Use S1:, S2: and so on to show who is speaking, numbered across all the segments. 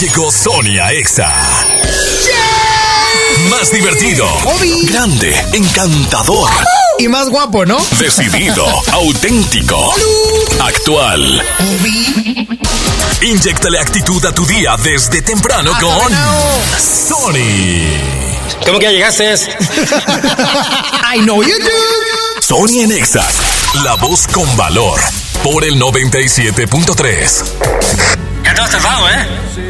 S1: llegó Sonia Exa. Más divertido, grande, encantador
S2: Y más guapo, ¿no?
S1: Decidido, auténtico, actual. Inyectale actitud a tu día desde temprano con Sony.
S3: ¿Cómo que ya llegaste?
S2: I know you do.
S1: Sony en Exact, la voz con valor. Por el 97.3.
S3: Ya te has tardado, ¿eh?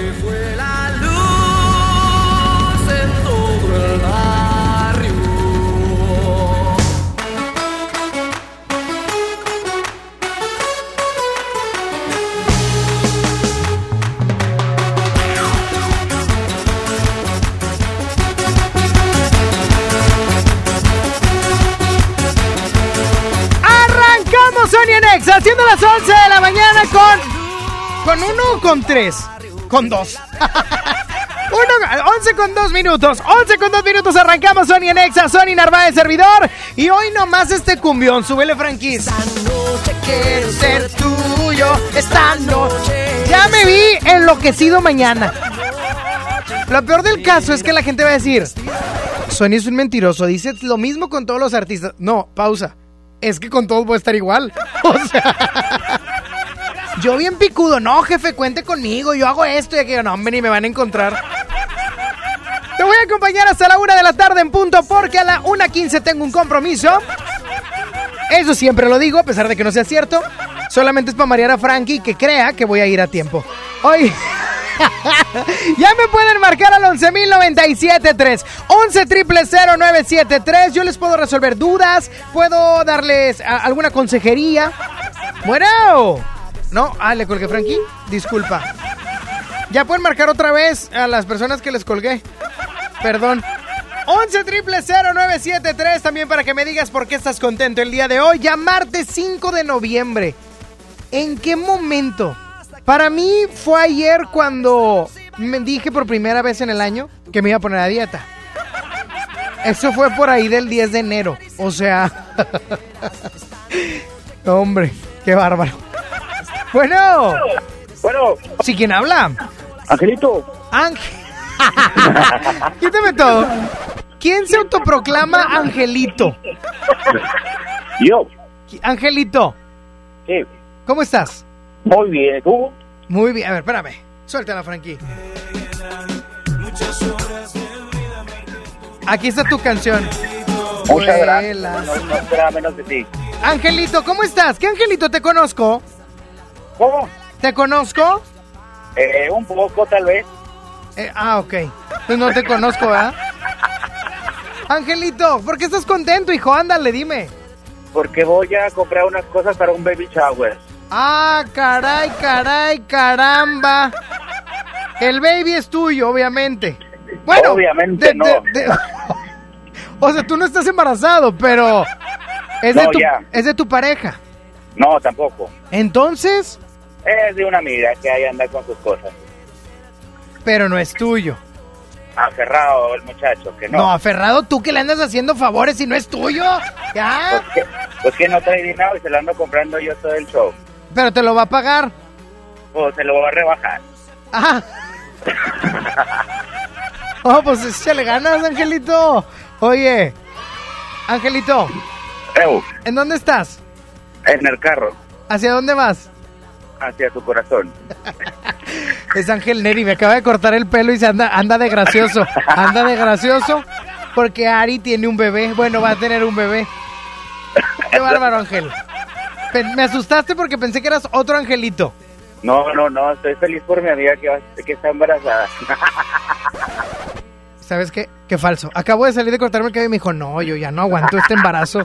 S2: Haciendo las 11 de la mañana con. ¿Con uno o con tres? Con dos. Uno, 11 con dos minutos. 11 con dos minutos arrancamos Sony Nexa, Sony Narváez servidor. Y hoy nomás este cumbión, súbele franquis. Esta noche quiero ser tuyo. Esta noche. Ya me vi enloquecido mañana. Lo peor del caso es que la gente va a decir: Sony es un mentiroso. Dice lo mismo con todos los artistas. No, pausa. Es que con todos voy a estar igual. O sea. Yo bien picudo, no, jefe, cuente conmigo, yo hago esto y aquello, no, hombre, ni me van a encontrar. Te voy a acompañar hasta la una de la tarde en punto porque a la 1.15 tengo un compromiso. Eso siempre lo digo, a pesar de que no sea cierto. Solamente es para marear a Frankie que crea que voy a ir a tiempo. Hoy... ya me pueden marcar al 11.097.3 11 triple 0973 Yo les puedo resolver dudas Puedo darles alguna consejería Bueno no, ah, le colgué, Frankie. Disculpa. Ya pueden marcar otra vez a las personas que les colgué. Perdón. 11 triple 0973 también para que me digas por qué estás contento el día de hoy. Ya martes 5 de noviembre. ¿En qué momento? Para mí fue ayer cuando me dije por primera vez en el año que me iba a poner a dieta. Eso fue por ahí del 10 de enero. O sea... Hombre, qué bárbaro. Bueno.
S4: Bueno.
S2: ¿Sí quién habla?
S4: Angelito.
S2: Ángel. Quítame todo. ¿Quién se autoproclama Angelito?
S4: Yo.
S2: Angelito.
S4: Sí.
S2: ¿Cómo estás?
S4: Muy bien, ¿tú?
S2: Muy bien. A ver, espérame. Suéltala, Frankie. Aquí está tu canción.
S4: Muchas gracias. No, no esperaba menos de ti.
S2: Angelito, ¿cómo estás? ¿Qué Angelito te conozco?
S4: ¿Cómo?
S2: ¿Te conozco?
S4: Eh, un poco, tal vez.
S2: Eh, ah, ok. Pues no te conozco, ¿verdad? Angelito, ¿por qué estás contento, hijo? Ándale, dime.
S4: Porque voy a comprar unas cosas para un baby shower.
S2: Ah, caray, caray, caramba. El baby es tuyo, obviamente. Bueno,
S4: obviamente no.
S2: o sea, tú no estás embarazado, pero es,
S4: no,
S2: de tu,
S4: ya.
S2: es de tu pareja.
S4: No, tampoco.
S2: Entonces,
S4: Es de una amiga que ahí anda con sus cosas.
S2: pero no es tuyo.
S4: Aferrado el muchacho, que no.
S2: No, aferrado tú que le andas haciendo favores y no es tuyo. Ya.
S4: Pues que, pues que no trae dinero y se lo ando comprando yo todo el show.
S2: Pero te lo va a pagar.
S4: Pues se lo voy a rebajar.
S2: Ah. Oh, pues échale ganas, Angelito. Oye, Angelito,
S4: Eu,
S2: ¿en dónde estás?
S4: en el carro,
S2: ¿Hacia dónde vas?
S4: hacia tu corazón.
S2: Es Ángel Neri, me acaba de cortar el pelo y se anda, anda de gracioso. Anda de gracioso porque Ari tiene un bebé. Bueno, va a tener un bebé. Qué bárbaro, Ángel. Me asustaste porque pensé que eras otro Angelito.
S4: No, no, no, estoy feliz por mi amiga que, va- que está embarazada.
S2: ¿Sabes qué? Qué falso. Acabo de salir de cortarme el cabello y me dijo, no, yo ya no aguanto este embarazo.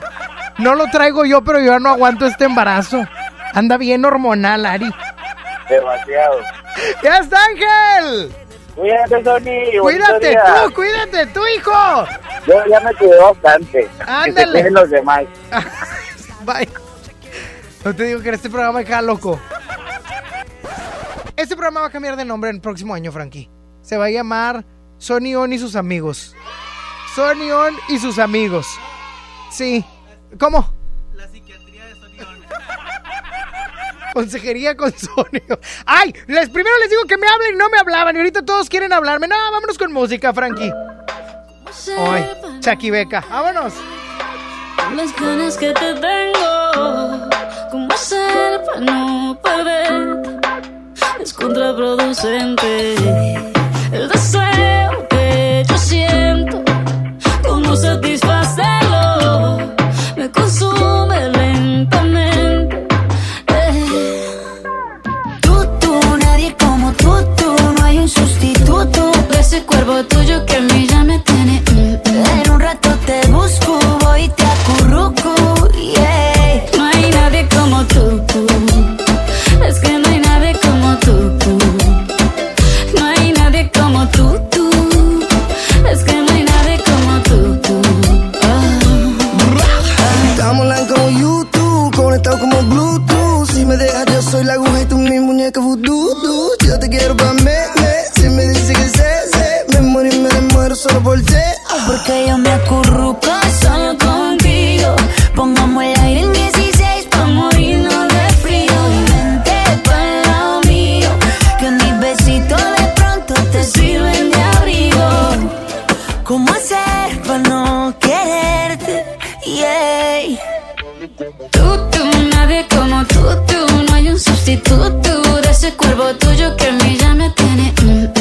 S2: No lo traigo yo, pero yo ya no aguanto este embarazo. Anda bien hormonal, Ari.
S4: Demasiado.
S2: ¡Ya está, Ángel!
S4: Cuídate, Sony.
S2: Cuídate tú, cuídate tú, hijo.
S4: Yo ya me cuidé bastante. Que se
S2: Ándale.
S4: los demás.
S2: Bye. No te digo que en este programa me queda loco. Este programa va a cambiar de nombre el próximo año, Frankie. Se va a llamar Sony On y sus amigos. Sony On y sus amigos. Sí. ¿Cómo? Consejería con Sonio. Ay, les, primero les digo que me hablen y no me hablaban. Y ahorita todos quieren hablarme. No, vámonos con música, Frankie. Ay, Chucky Beca, vámonos.
S5: Las ganas que te tengo, ¿cómo hacer para no perder? Es contraproducente el deseo que yo siento, cómo satisfacerlo,
S6: Porque yo me acurruco solo contigo. Pongamos el aire en 16 pa' morirnos de frío. Y vente pa'l lado mío, que mis besitos de pronto te sirven de abrigo. ¿Cómo hacer para no quererte? Yeah.
S5: Tú, tú, nadie como tú, tú. No hay un sustituto de ese cuerpo tuyo que a mí ya me tiene. mm,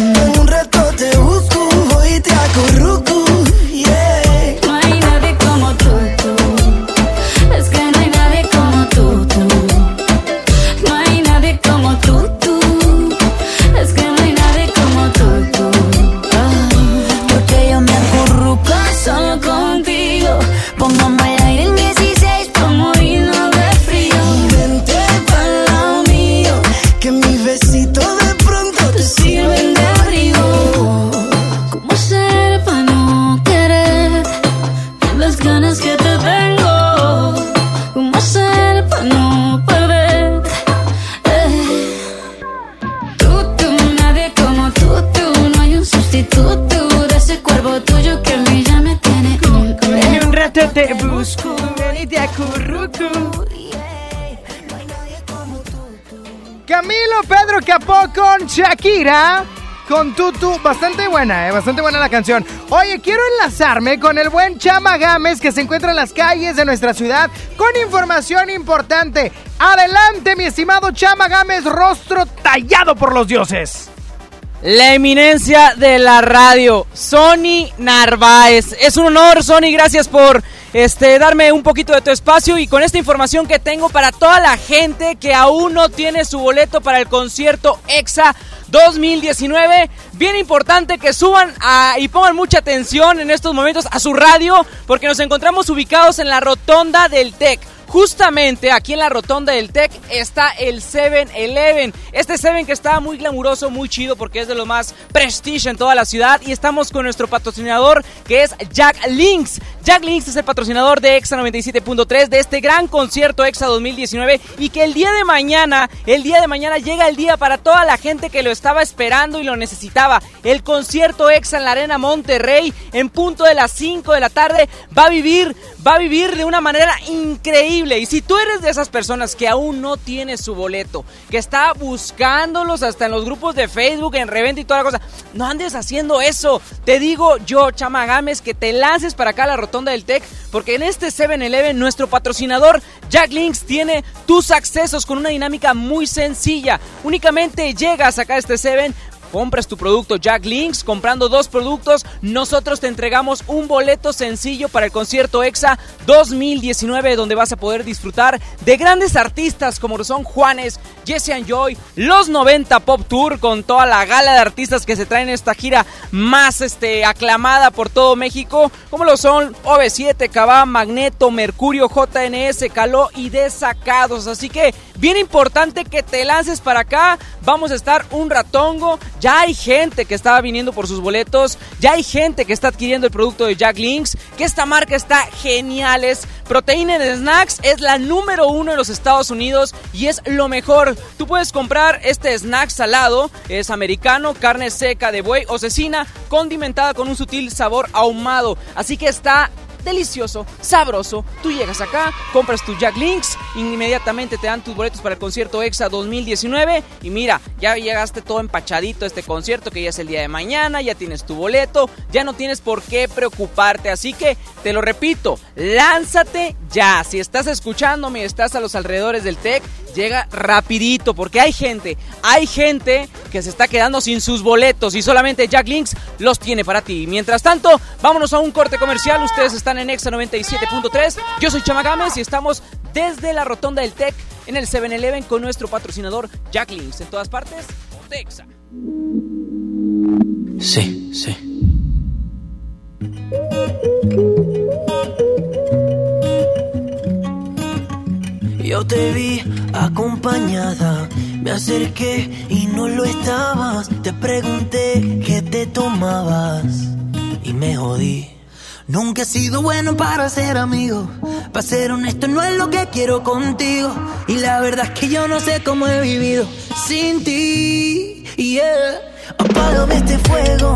S2: Camilo Pedro Capó con Shakira. Con Tutu, bastante buena, eh, bastante buena la canción. Oye, quiero enlazarme con el buen Chama Gámez que se encuentra en las calles de nuestra ciudad con información importante. Adelante, mi estimado Chama Gámez, rostro tallado por los dioses.
S7: La eminencia de la radio, Sony Narváez. Es un honor, Sony, gracias por este, darme un poquito de tu espacio y con esta información que tengo para toda la gente que aún no tiene su boleto para el concierto EXA 2019. Bien importante que suban y pongan mucha atención en estos momentos a su radio porque nos encontramos ubicados en la rotonda del TEC. Justamente aquí en la rotonda del TEC está el 7-Eleven. Este 7 que está muy glamuroso, muy chido porque es de lo más prestige en toda la ciudad. Y estamos con nuestro patrocinador que es Jack Links. Jack Links es el patrocinador de EXA 97.3 de este gran concierto EXA 2019. Y que el día de mañana, el día de mañana llega el día para toda la gente que lo estaba esperando y lo necesitaba. El concierto EXA en la Arena Monterrey en punto de las 5 de la tarde va a vivir, va a vivir de una manera increíble. Y si tú eres de esas personas que aún no tiene su boleto, que está buscándolos hasta en los grupos de Facebook, en reventa y toda la cosa, no andes haciendo eso. Te digo yo, Chama Gámez, que te lances para acá a la rotonda del Tec, porque en este 7-Eleven nuestro patrocinador Jack Links tiene tus accesos con una dinámica muy sencilla. Únicamente llegas acá a este 7 compras tu producto Jack Links, comprando dos productos, nosotros te entregamos un boleto sencillo para el concierto EXA 2019 donde vas a poder disfrutar de grandes artistas como lo son Juanes, Jesse and Joy, los 90 Pop Tour con toda la gala de artistas que se traen en esta gira más este, aclamada por todo México, como lo son OV7, Cabá, Magneto, Mercurio, JNS, Caló y Desacados. Así que bien importante que te lances para acá, vamos a estar un ratongo. Ya hay gente que estaba viniendo por sus boletos, ya hay gente que está adquiriendo el producto de Jack Links, que esta marca está genial, es proteína en snacks, es la número uno en los Estados Unidos y es lo mejor. Tú puedes comprar este snack salado, es americano, carne seca de buey o cecina, condimentada con un sutil sabor ahumado, así que está delicioso, sabroso. Tú llegas acá, compras tu Jack Links, inmediatamente te dan tus boletos para el concierto EXA 2019 y mira, ya llegaste todo empachadito a este concierto que ya es el día de mañana, ya tienes tu boleto, ya no tienes por qué preocuparte, así que te lo repito, lánzate ya. Si estás escuchándome y estás a los alrededores del TEC, llega rapidito porque hay gente, hay gente que se está quedando sin sus boletos y solamente Jack Links los tiene para ti. Mientras tanto, vámonos a un corte comercial. Ustedes están en Exa 97.3. Yo soy Chama Gámez y estamos desde la rotonda del Tec en el 7-Eleven con nuestro patrocinador Jack Links. En todas partes, Texa.
S8: Sí, sí. Yo te vi acompañada, me acerqué y no lo estabas. Te pregunté qué te tomabas y me jodí. Nunca he sido bueno para ser amigo. Para ser honesto, no es lo que quiero contigo. Y la verdad es que yo no sé cómo he vivido sin ti. Yeah. Apágame este fuego.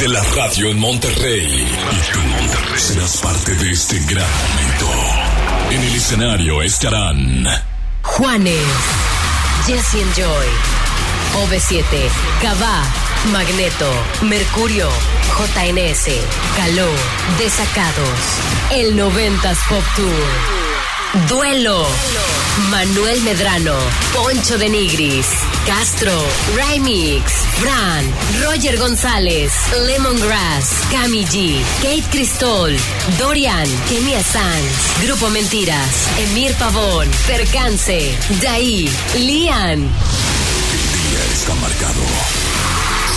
S1: De la radio en Monterrey. Y tú serás parte de este gran momento. En el escenario estarán
S9: Juanes, Jesse and Joy, OV7, Cabá, Magneto, Mercurio, JNS, Caló, Desacados, el 90s Pop Tour. Duelo. Manuel Medrano, Poncho de Nigris, Castro, Remix, Fran, Roger González, Lemongrass, Cami G, Kate Cristol, Dorian, Kenia Sanz, Grupo Mentiras, Emir Pavón, Percance, Daí, Lian.
S1: El día está marcado.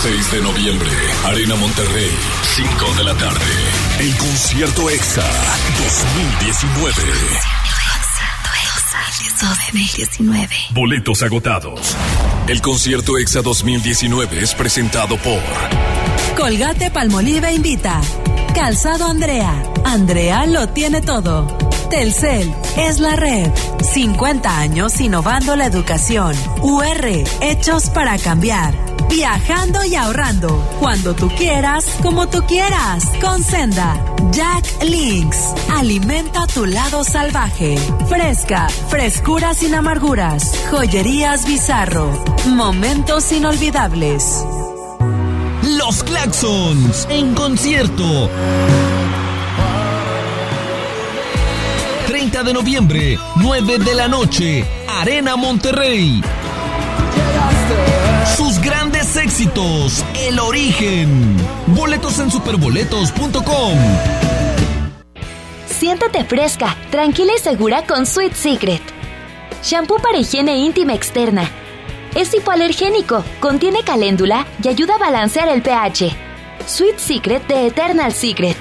S1: 6 de noviembre, Arena Monterrey, 5 de la tarde. El concierto EXA 2019.
S5: 2019.
S1: Boletos agotados. El concierto EXA 2019 es presentado por
S10: Colgate Palmolive invita. Calzado Andrea. Andrea lo tiene todo. Telcel es la red. 50 años innovando la educación. UR, hechos para cambiar. Viajando y ahorrando. Cuando tú quieras, como tú quieras. Con Senda. Jack Links. Alimenta tu lado salvaje. Fresca. Frescura sin amarguras. Joyerías Bizarro. Momentos inolvidables.
S11: Los Claxons en concierto. 30 de noviembre, 9 de la noche, Arena Monterrey. Sus grandes éxitos, El Origen. Boletos en superboletos.com.
S12: Siéntate fresca, tranquila y segura con Sweet Secret. Shampoo para higiene íntima externa. Es hipoalergénico, contiene caléndula y ayuda a balancear el pH. Sweet Secret de Eternal Secret.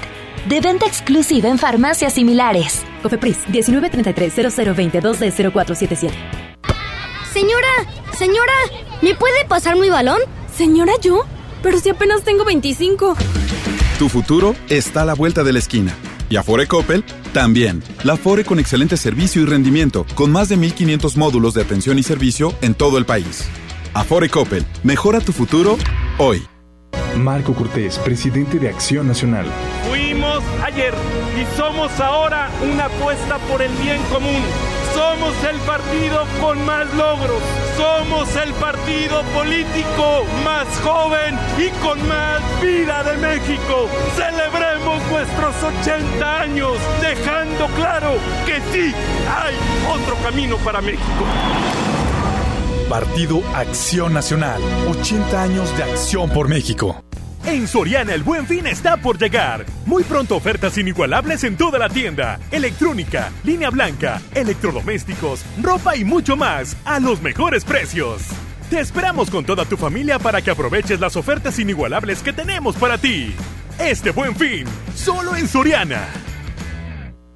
S12: De venta exclusiva en farmacias similares.
S13: Cofepris 1933-0022D0477.
S14: Señora, señora, ¿me puede pasar mi balón?
S13: Señora, ¿yo? Pero si apenas tengo 25.
S15: Tu futuro está a la vuelta de la esquina. Y Afore Coppel también. La Afore con excelente servicio y rendimiento, con más de 1500 módulos de atención y servicio en todo el país. Afore Coppel, mejora tu futuro hoy.
S16: Marco Cortés, presidente de Acción Nacional.
S17: Fuimos ayer y somos ahora una apuesta por el bien común. Somos el partido con más logros. Somos el partido político más joven y con más vida de México. Celebremos nuestros 80 años, dejando claro que sí hay otro camino para México.
S16: Partido Acción Nacional. 80 años de acción por México.
S18: En Soriana el buen fin está por llegar. Muy pronto ofertas inigualables en toda la tienda. Electrónica, línea blanca, electrodomésticos, ropa y mucho más a los mejores precios. Te esperamos con toda tu familia para que aproveches las ofertas inigualables que tenemos para ti. Este buen fin, solo en Soriana.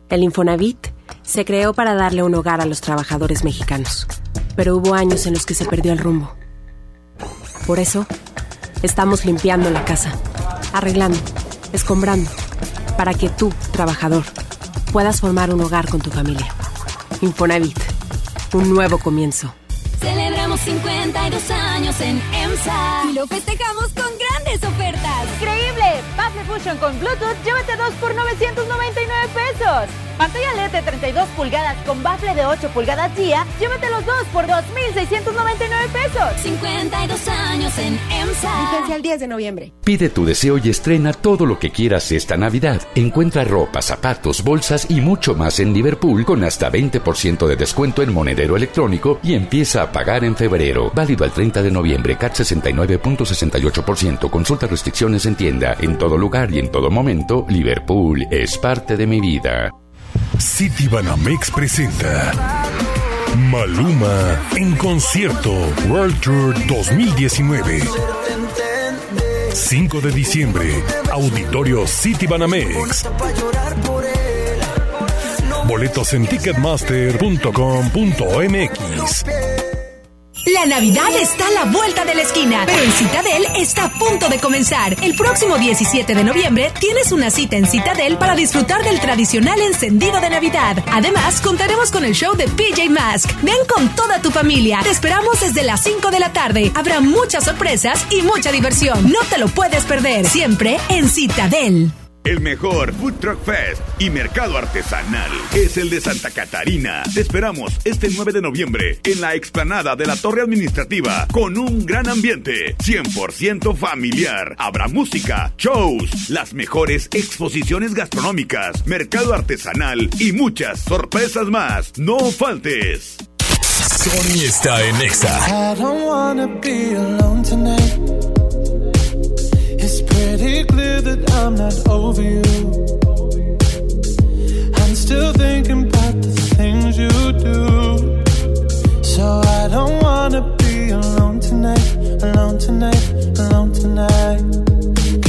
S19: El Infonavit se creó para darle un hogar a los trabajadores mexicanos, pero hubo años en los que se perdió el rumbo. Por eso, estamos limpiando la casa, arreglando, escombrando, para que tú, trabajador, puedas formar un hogar con tu familia. Infonavit, un nuevo comienzo.
S5: Celebramos 52 años en EMSA
S20: y lo festejamos con grandes ofertas.
S21: Fusion con Bluetooth, llévate dos por 999 pesos. Pantalla LED de 32 pulgadas con bafle de 8 pulgadas día, llévate los dos por 2,699 pesos.
S5: 52 años en EMSA.
S20: Vigencia el 10 de noviembre.
S22: Pide tu deseo y estrena todo lo que quieras esta Navidad. Encuentra ropa, zapatos, bolsas y mucho más en Liverpool con hasta 20% de descuento en monedero electrónico y empieza a pagar en febrero. Válido al 30 de noviembre, CAT 69.68%. Consulta restricciones en tienda. En todo lugar y en todo momento, Liverpool es parte de mi vida.
S1: City Banamex presenta Maluma en concierto World Tour 2019. 5 de diciembre, Auditorio City Banamex. Boletos en ticketmaster.com.mx.
S23: La Navidad está a la vuelta de la esquina, pero en Citadel está a punto de comenzar. El próximo 17 de noviembre tienes una cita en Citadel para disfrutar del tradicional encendido de Navidad. Además, contaremos con el show de PJ Mask. Ven con toda tu familia. Te esperamos desde las 5 de la tarde. Habrá muchas sorpresas y mucha diversión. No te lo puedes perder. Siempre en Citadel.
S24: El mejor Food Truck Fest y mercado artesanal es el de Santa Catarina. Te esperamos este 9 de noviembre en la explanada de la Torre Administrativa con un gran ambiente 100% familiar. Habrá música, shows, las mejores exposiciones gastronómicas, mercado artesanal y muchas sorpresas más. No faltes.
S1: Sony está en Exa.
S25: I don't wanna be alone tonight. Pretty clear that I'm not over you. I'm still thinking about the things you do. So I don't wanna be alone tonight, alone tonight, alone tonight.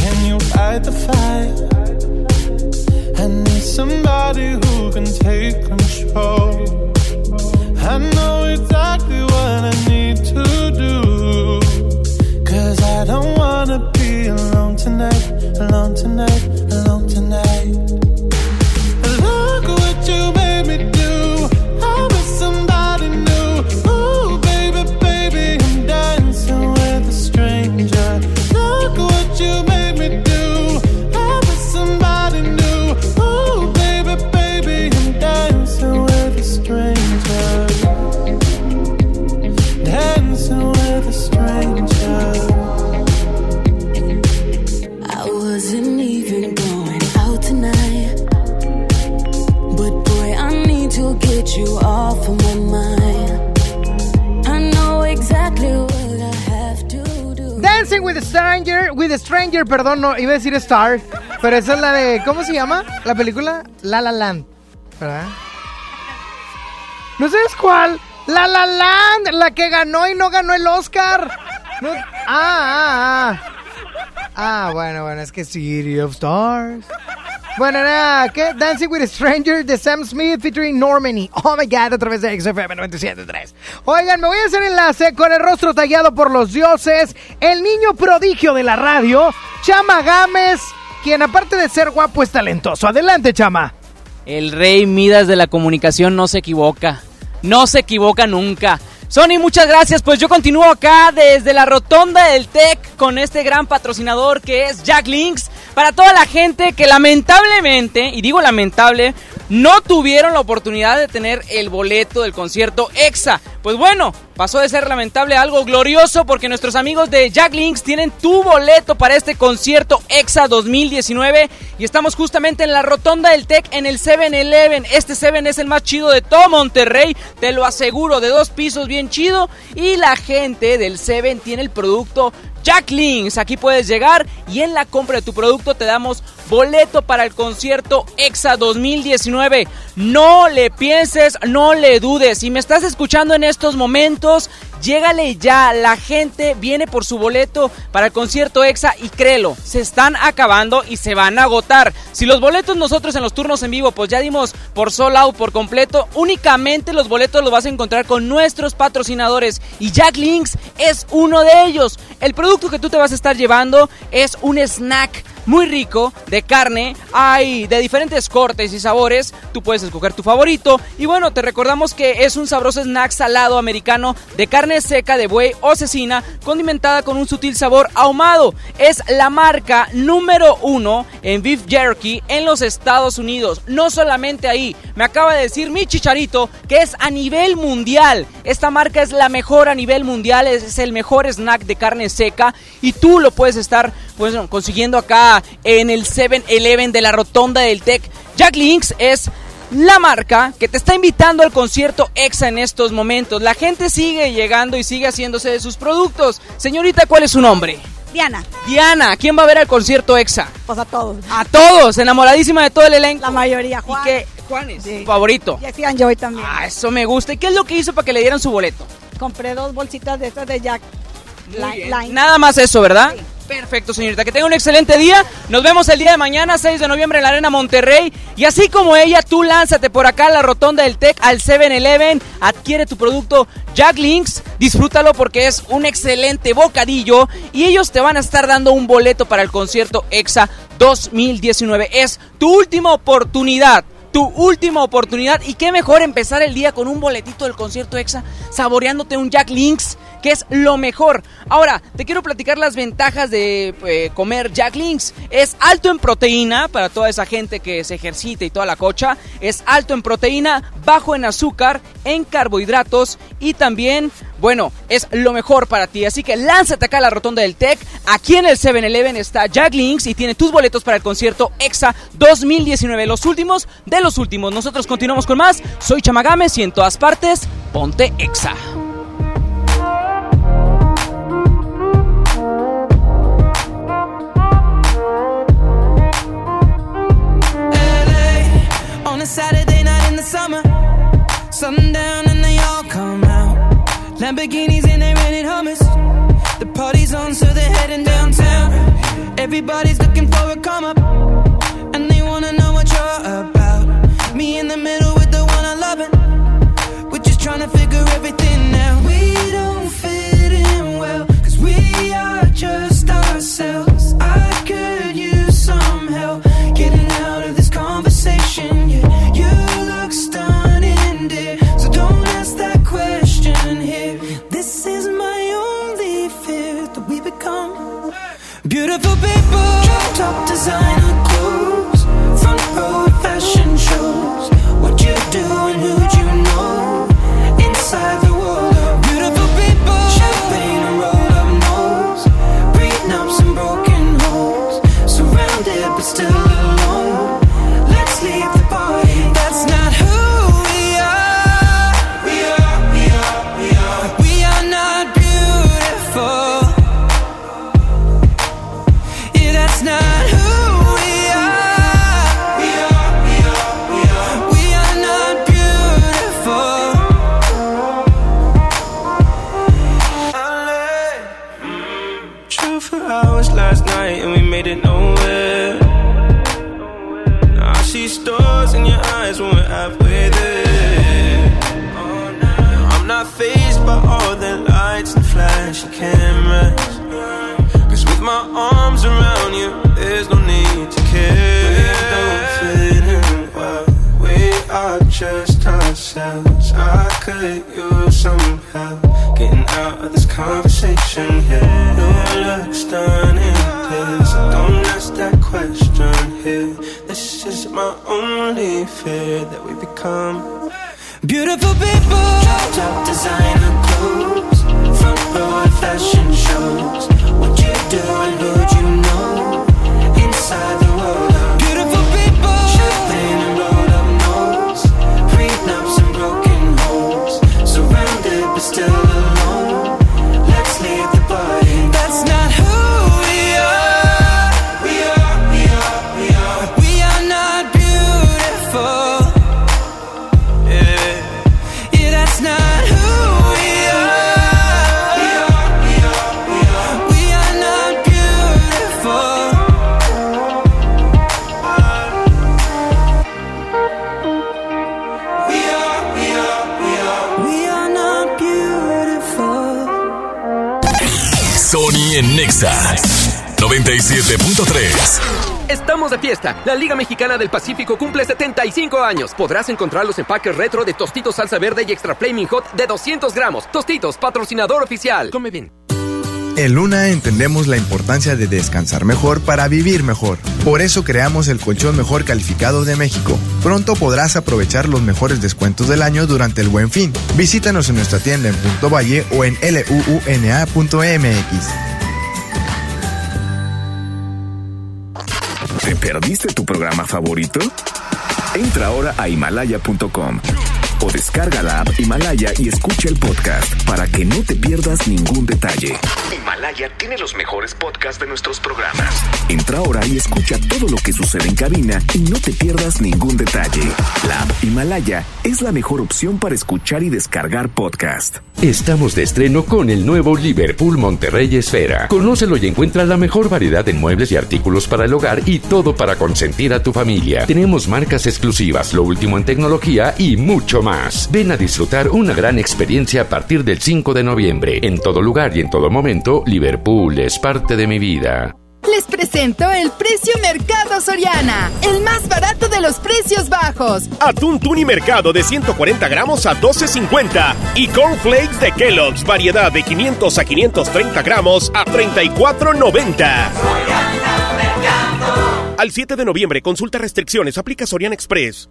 S25: Can you fight the fire? I need somebody who can take control. I know exactly what tonight, alone tonight, alone tonight. With Stranger, with Stranger,
S2: perdón, no, iba a decir Star, pero esa es la de, ¿cómo se llama? La película La La Land, ¿verdad? ¿No sabes cuál? La La Land, la que ganó y no ganó el Oscar. Ah, ah, ah. Ah, bueno, bueno, es que City of Stars. Bueno, nada, ¿qué? Dancing with a Stranger de Sam Smith featuring Normani. Oh my god, a través de XFM 97.3. Oigan, me voy a hacer enlace con el rostro tallado por los dioses, el niño prodigio de la radio, Chama Gámez, quien aparte de ser guapo es talentoso. Adelante, Chama.
S7: El rey Midas de la comunicación no se equivoca. No se equivoca nunca. Sony, muchas gracias. Pues yo continúo acá desde la rotonda del TEC con este gran patrocinador que es Jack Links. Para toda la gente que lamentablemente, y digo lamentable, no tuvieron la oportunidad de tener el boleto del concierto EXA. Pues bueno, pasó de ser lamentable a algo glorioso porque nuestros amigos de Jack Links tienen tu boleto para este concierto EXA 2019 y estamos justamente en la rotonda del TEC en el 7-Eleven. Este 7 es el más chido de todo Monterrey, te lo aseguro, de dos pisos bien chido y la gente del 7 tiene el producto Jack Links. Aquí puedes llegar y en la compra de tu producto te damos boleto para el concierto EXA 2019. No le pienses, no le dudes. Si me estás escuchando en estos momentos, llégale ya. La gente viene por su boleto para el concierto EXA y créelo, se están acabando y se van a agotar. Si los boletos nosotros en los turnos en vivo, pues ya dimos por sold out por completo, únicamente los boletos los vas a encontrar con nuestros patrocinadores y Jack Links es uno de ellos. El producto que tú te vas a estar llevando es un snack muy rico de carne. Hay de diferentes cortes y sabores. Tú puedes escoger tu favorito. Y bueno, te recordamos que es un sabroso snack salado americano de carne seca de buey o cecina condimentada con un sutil sabor ahumado. Es la marca número uno en beef jerky en los Estados Unidos. No solamente ahí. Me acaba de decir mi chicharito que es a nivel mundial. Esta marca es la mejor a nivel mundial. Es el mejor snack de carne seca. Y tú lo puedes estar pues, consiguiendo acá en el 7-Eleven de la Rotonda del Tec. Jack Links es la marca que te está invitando al concierto EXA en estos momentos. La gente sigue llegando y sigue haciéndose de sus productos. Señorita, ¿cuál es su nombre?
S21: Diana.
S7: Diana, ¿quién va a ver al concierto EXA?
S21: Pues a todos.
S7: A todos, enamoradísima de todo el elenco.
S21: La mayoría, Juan.
S7: ¿Y qué? Juan es su favorito.
S21: Jesse and Joy también.
S7: Ah, eso me gusta. ¿Y qué es lo que hizo para que le dieran su boleto?
S21: Compré dos bolsitas de estas de Jack.
S7: Bien. Nada más eso, ¿verdad? Perfecto, señorita. Que tenga un excelente día. Nos vemos el día de mañana, 6 de noviembre, en la Arena Monterrey. Y así como ella, tú lánzate por acá a la rotonda del TEC al 7-Eleven. Adquiere tu producto Jack Links. Disfrútalo porque es un excelente bocadillo. Y ellos te van a estar dando un boleto para el concierto EXA 2019. Es tu última oportunidad tu última oportunidad y qué mejor empezar el día con un boletito del concierto EXA saboreándote un Jack Links que es lo mejor. Ahora, te quiero platicar las ventajas de eh, comer Jack Links. Es alto en proteína para toda esa gente que se ejercita y toda la cocha. Es alto en proteína, bajo en azúcar, en carbohidratos y también, bueno, es lo mejor para ti. Así que lánzate acá a la rotonda del TEC. Aquí en el 7-Eleven está Jack Links y tiene tus boletos para el concierto EXA 2019. Los últimos de los últimos. Nosotros continuamos con más. Soy Chamagames y en todas partes, ponte EXA.
S26: A Saturday night in the summer. Sundown and they all come out. Lamborghinis and they rented hummus. The party's on, so they're heading downtown. Everybody's looking for a come up, and they wanna know what you're about. Me in the middle with the one I love. We're just trying to figure everything out. We don't fit in well, cause we are just ourselves. Top designer clothes, front row fashion shows. What you do and who'd
S27: Liga Mexicana del Pacífico cumple 75 años. Podrás encontrar los empaques retro de Tostitos Salsa Verde y Extra Flaming Hot de 200 gramos. Tostitos, patrocinador oficial. Come bien.
S28: En Luna entendemos la importancia de descansar mejor para vivir mejor. Por eso creamos el colchón mejor calificado de México. Pronto podrás aprovechar los mejores descuentos del año durante el Buen Fin. Visítanos en nuestra tienda en Punto Valle o en luuna.mx.
S29: perdiste tu programa favorito? Entra ahora a himalaya.com o descarga la app Himalaya y escucha el podcast para que no te pierdas ningún detalle. Himalaya tiene los mejores podcasts de nuestros programas. Entra ahora y escucha todo lo que sucede en cabina y no te pierdas ningún detalle. La app Himalaya es la mejor opción para escuchar y descargar podcast.
S22: Estamos de estreno con el nuevo Liverpool Monterrey Esfera. Conócelo y encuentra la mejor variedad de muebles y artículos para el hogar y todo para consentir a tu familia. Tenemos marcas exclusivas, lo último en tecnología y mucho más. Ven a disfrutar una gran experiencia a partir del 5 de noviembre. En todo lugar y en todo momento, Liverpool es parte de mi vida.
S23: Les presento el precio Mercado Soriana, el más barato de los precios bajos.
S30: Atún Tuni Mercado de 140 gramos a 12.50 y cornflakes de Kellogg's variedad de 500 a 530 gramos a 34.90. Al 7 de noviembre, consulta restricciones, aplica Soriana Express.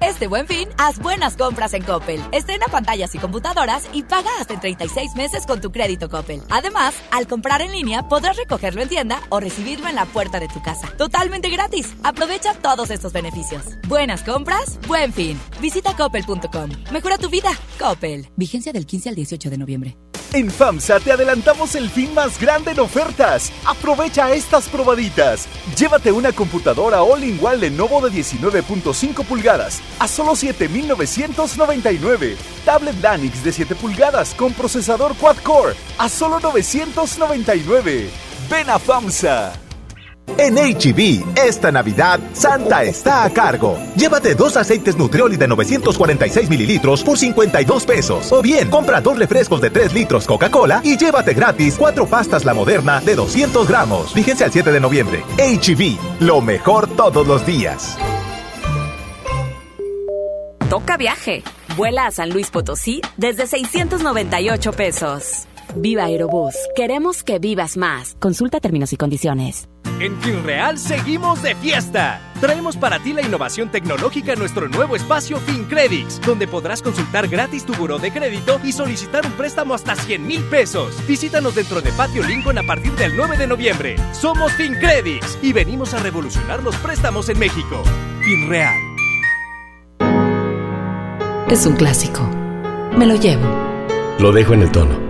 S31: Este buen fin, haz buenas compras en Coppel. Estrena pantallas y computadoras y paga hasta en 36 meses con tu crédito Coppel. Además, al comprar en línea podrás recogerlo en tienda o recibirlo en la puerta de tu casa. Totalmente gratis. Aprovecha todos estos beneficios. Buenas compras, buen fin. Visita coppel.com. Mejora tu vida. Coppel. Vigencia del 15 al 18 de noviembre.
S32: En FAMSA te adelantamos el fin más grande en ofertas. Aprovecha estas probaditas. Llévate una computadora all-in-one Lenovo de 19.5 pulgadas a solo 7.999. Tablet Lanix de 7 pulgadas con procesador quad-core a solo 999. Ven a FAMSA.
S33: En HB, esta Navidad, Santa está a cargo. Llévate dos aceites Nutrioli de 946 mililitros por 52 pesos. O bien, compra dos refrescos de 3 litros Coca-Cola y llévate gratis cuatro pastas La Moderna de 200 gramos. Fíjense al 7 de noviembre. HB, lo mejor todos los días.
S31: Toca viaje. Vuela a San Luis Potosí desde 698 pesos. Viva Aerobús. Queremos que vivas más. Consulta términos y condiciones.
S34: En FinReal seguimos de fiesta. Traemos para ti la innovación tecnológica en nuestro nuevo espacio FinCredits, donde podrás consultar gratis tu buró de crédito y solicitar un préstamo hasta 100 mil pesos. Visítanos dentro de Patio Lincoln a partir del 9 de noviembre. Somos FinCredits y venimos a revolucionar los préstamos en México. FinReal.
S10: Es un clásico. Me lo llevo.
S35: Lo dejo en el tono.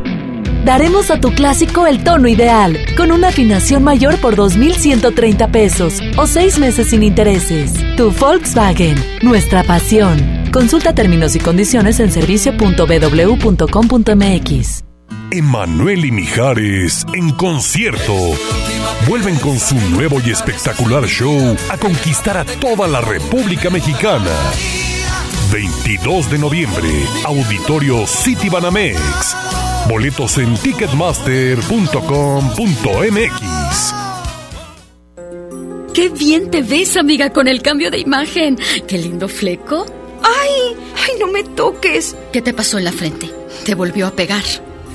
S10: Daremos a tu clásico el tono ideal, con una afinación mayor por 2.130 pesos o seis meses sin intereses. Tu Volkswagen, nuestra pasión. Consulta términos y condiciones en servicio.bw.com.mx.
S11: Emanuel y Mijares en concierto. Vuelven con su nuevo y espectacular show a conquistar a toda la República Mexicana. 22 de noviembre, Auditorio City Banamex. Boletos en ticketmaster.com.mx.
S36: ¡Qué bien te ves, amiga, con el cambio de imagen! ¡Qué lindo fleco!
S37: ¡Ay! ¡Ay, no me toques!
S36: ¿Qué te pasó en la frente? ¿Te volvió a pegar?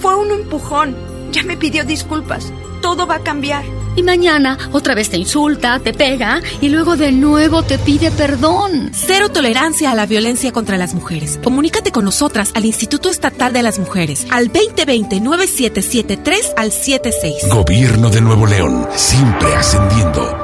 S37: Fue un empujón. Ya me pidió disculpas. Todo va a cambiar.
S36: Y mañana otra vez te insulta, te pega y luego de nuevo te pide perdón.
S38: Cero tolerancia a la violencia contra las mujeres. Comunícate con nosotras al Instituto Estatal de las Mujeres al 2020-9773 al 76.
S11: Gobierno de Nuevo León, siempre ascendiendo.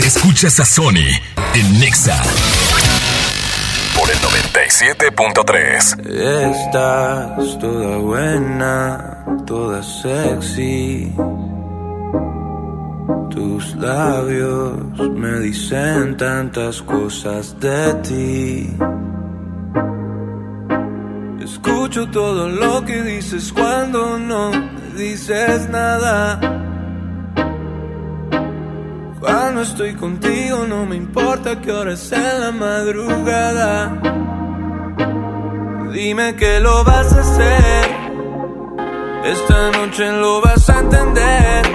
S1: Escuchas a Sony en Nexa por el 97.3.
S25: Estás toda buena, toda sexy. Tus labios me dicen tantas cosas de ti. Escucho todo lo que dices cuando no me dices nada. Cuando estoy contigo no me importa qué hora es la madrugada. Dime que lo vas a hacer. Esta noche lo vas a entender.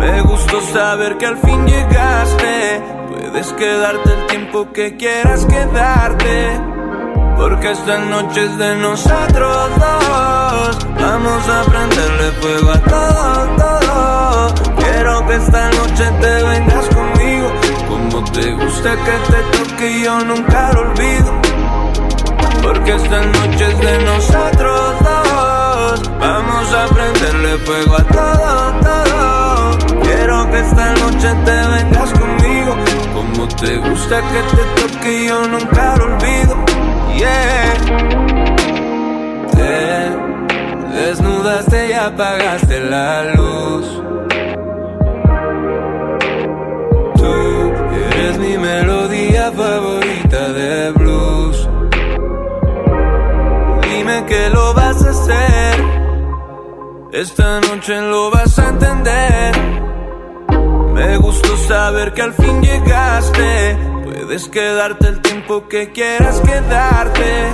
S25: Me gustó saber que al fin llegaste. Puedes quedarte el tiempo que quieras quedarte. Porque esta noche es de nosotros dos. Vamos a prenderle fuego a todo, todo. Quiero que esta noche te vengas conmigo. Como te gusta que te toque, yo nunca lo olvido. Porque esta noche es de nosotros dos. Vamos a prenderle fuego a todo, todo. Quiero que esta noche te vengas conmigo. Como te gusta que te toque, yo nunca lo olvido. Yeah. Te desnudaste y apagaste la luz. Mi melodía favorita de blues. Dime que lo vas a hacer. Esta noche lo vas a entender. Me gustó saber que al fin llegaste. Puedes quedarte el tiempo que quieras quedarte.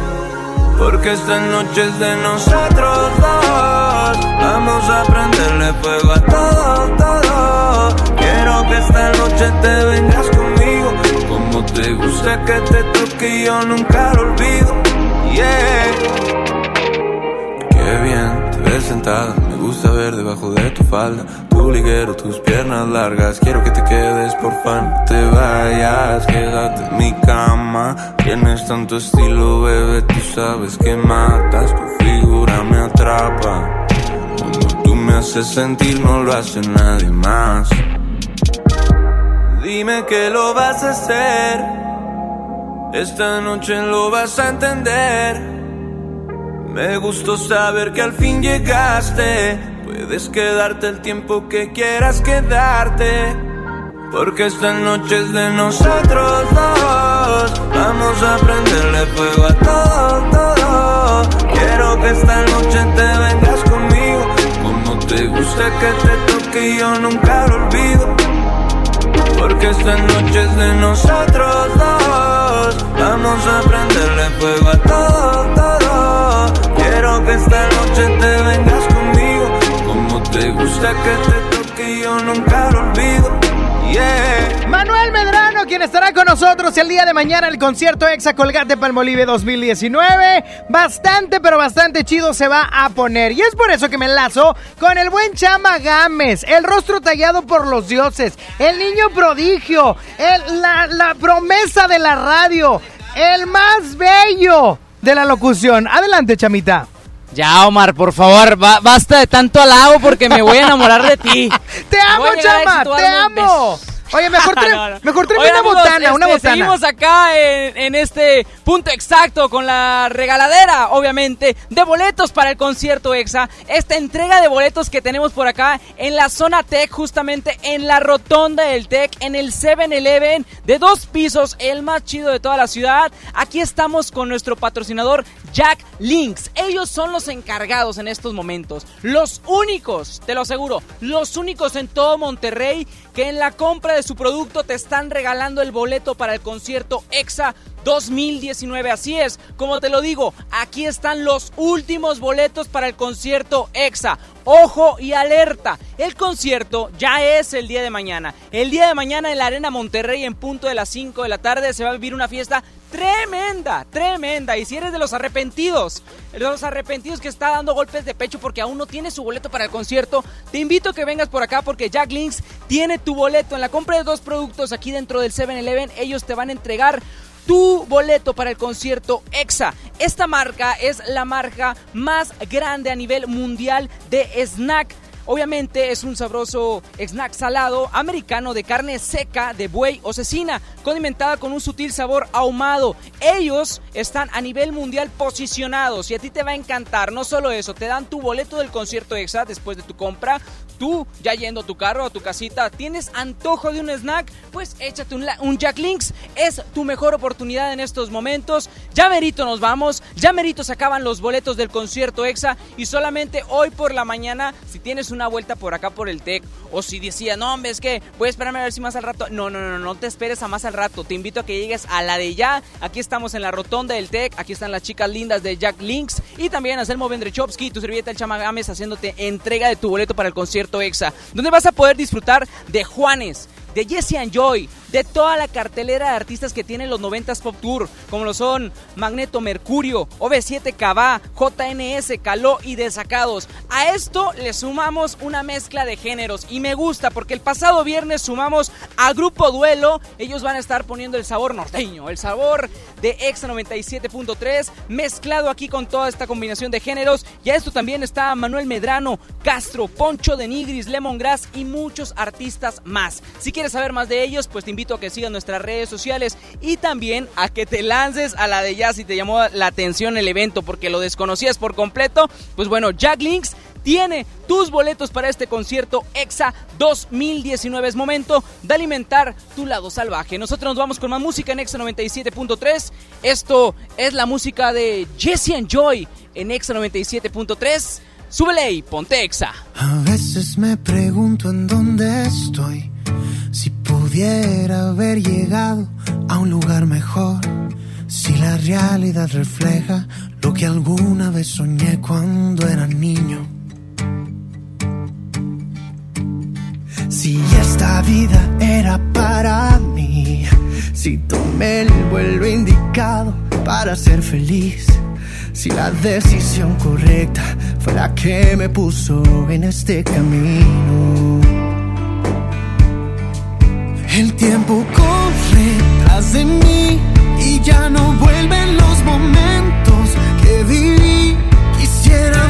S25: Porque esta noche es de nosotros dos. Vamos a prenderle fuego a todo, todo. Quiero que esta noche te vengas conmigo. Te gusta que te toque, y yo nunca lo olvido. Yeah. Qué bien te ves sentada. Me gusta ver debajo de tu falda. Tu liguero, tus piernas largas. Quiero que te quedes, por fan. No te vayas, quédate en mi cama. Tienes tanto estilo, bebé. Tú sabes que matas. Tu figura me atrapa. Cuando tú me haces sentir, no lo hace nadie más. Dime que lo vas a hacer. Esta noche lo vas a entender. Me gustó saber que al fin llegaste. Puedes quedarte el tiempo que quieras quedarte. Porque esta noche es de nosotros dos. Vamos a prenderle fuego a todo, todo. Quiero que esta noche te vengas conmigo. Como te gusta que te toque, yo nunca lo olvido. Porque esta noche es de nosotros dos. Vamos a prenderle fuego a todo, todo. Quiero que esta noche te vengas conmigo. Como te gusta que te toque, yo nunca lo olvido.
S39: Manuel Medrano, quien estará con nosotros el día de mañana el concierto Exa Colgate Palmolive 2019. Bastante, pero bastante chido se va a poner. Y es por eso que me enlazo con el buen Chama Gámez, el rostro tallado por los dioses, el niño prodigio, el- la promesa de la radio, el más bello de la locución. Adelante, Chamita.
S7: Ya, Omar, por favor, ba- basta de tanto halago porque me voy a enamorar de ti.
S39: ¡Te amo, Chama! ¡Te amo! Oye, mejor, tra-
S7: No, no.
S39: mejor tráeme una
S7: amigos,
S39: botana, una
S7: este,
S39: botana.
S7: Seguimos acá en, en este punto exacto con la regaladera, obviamente, de boletos para el concierto EXA. Esta entrega de boletos que tenemos por acá en la zona Tech, justamente en la rotonda del Tech, en el 7-Eleven de dos pisos, el más chido de toda la ciudad. Aquí estamos con nuestro patrocinador Jack Links. Ellos son los encargados en estos momentos. Los únicos, te lo aseguro, los únicos en todo Monterrey que en la compra de su producto te están regalando el boleto para el concierto EXA 2019. Así es, como te lo digo, aquí están los últimos boletos para el concierto EXA. Ojo y alerta, el concierto ya es el día de mañana. El día de mañana en la Arena Monterrey en punto de las 5 de la tarde se va a vivir una fiesta tremenda, tremenda. Y si eres de los arrepentidos, de los arrepentidos que está dando golpes de pecho porque aún no tiene su boleto para el concierto, te invito a que vengas por acá porque Jack Links tiene tu boleto. En la compra de dos productos aquí dentro del 7-Eleven, ellos te van a entregar tu boleto para el concierto EXA. Esta marca es la marca más grande a nivel mundial de snack. Obviamente es un sabroso snack salado americano de carne seca de buey o cecina, condimentada con un sutil sabor ahumado. Ellos están a nivel mundial posicionados y a ti te va a encantar. No solo eso, te dan tu boleto del concierto EXA después de tu compra. Tú, ya yendo a tu carro a tu casita, tienes antojo de un snack, pues échate un, un Jack Links. Es tu mejor oportunidad en estos momentos. Ya merito nos vamos, ya merito se acaban los boletos del concierto EXA y solamente hoy por la mañana, si tienes una vuelta por acá por el TEC o si decía, no, hombre, es que voy a esperarme a ver si más al rato. No, no, no, no te esperes a más al rato. Te invito a que llegues a la de ya. Aquí estamos en la rotonda del TEC. Aquí están las chicas lindas de Jack Links y también Anselmo Vendrechowski, tu servilleta el Chamagames, haciéndote entrega de tu boleto para el concierto EXA, donde vas a poder disfrutar de Juanes, de Jesse and Joy, de toda la cartelera de artistas que tienen los 90s Pop Tour, como lo son Magneto Mercurio, OV7 Cabá, JNS, Caló y Desacados. A esto le sumamos una mezcla de géneros y me gusta porque el pasado viernes sumamos a Grupo Duelo. Ellos van a estar poniendo el sabor norteño, el sabor de Exa 97.3 mezclado aquí con toda esta combinación de géneros. Y a esto también está Manuel Medrano, Castro, Poncho de Nigris, Lemongrass y muchos artistas más. Si quieres saber más de ellos, pues te invito que sigas nuestras redes sociales y también a que te lances a la de ya si te llamó la atención el evento porque lo desconocías por completo. Pues bueno, Jack Links tiene tus boletos para este concierto EXA 2019. Es momento de alimentar tu lado salvaje. Nosotros nos vamos con más música en EXA 97.3. Esto es la música de Jesse and Joy en EXA 97.3. Súbele y ponte EXA.
S40: A veces me pregunto en dónde estoy. Si pudiera haber llegado a un lugar mejor. Si la realidad refleja lo que alguna vez soñé cuando era niño. Si esta vida era para mí, si tomé el vuelo indicado para ser feliz, si la decisión correcta fue la que me puso en este camino. El tiempo corre tras de mí y ya no vuelven los momentos que viví. Quisiera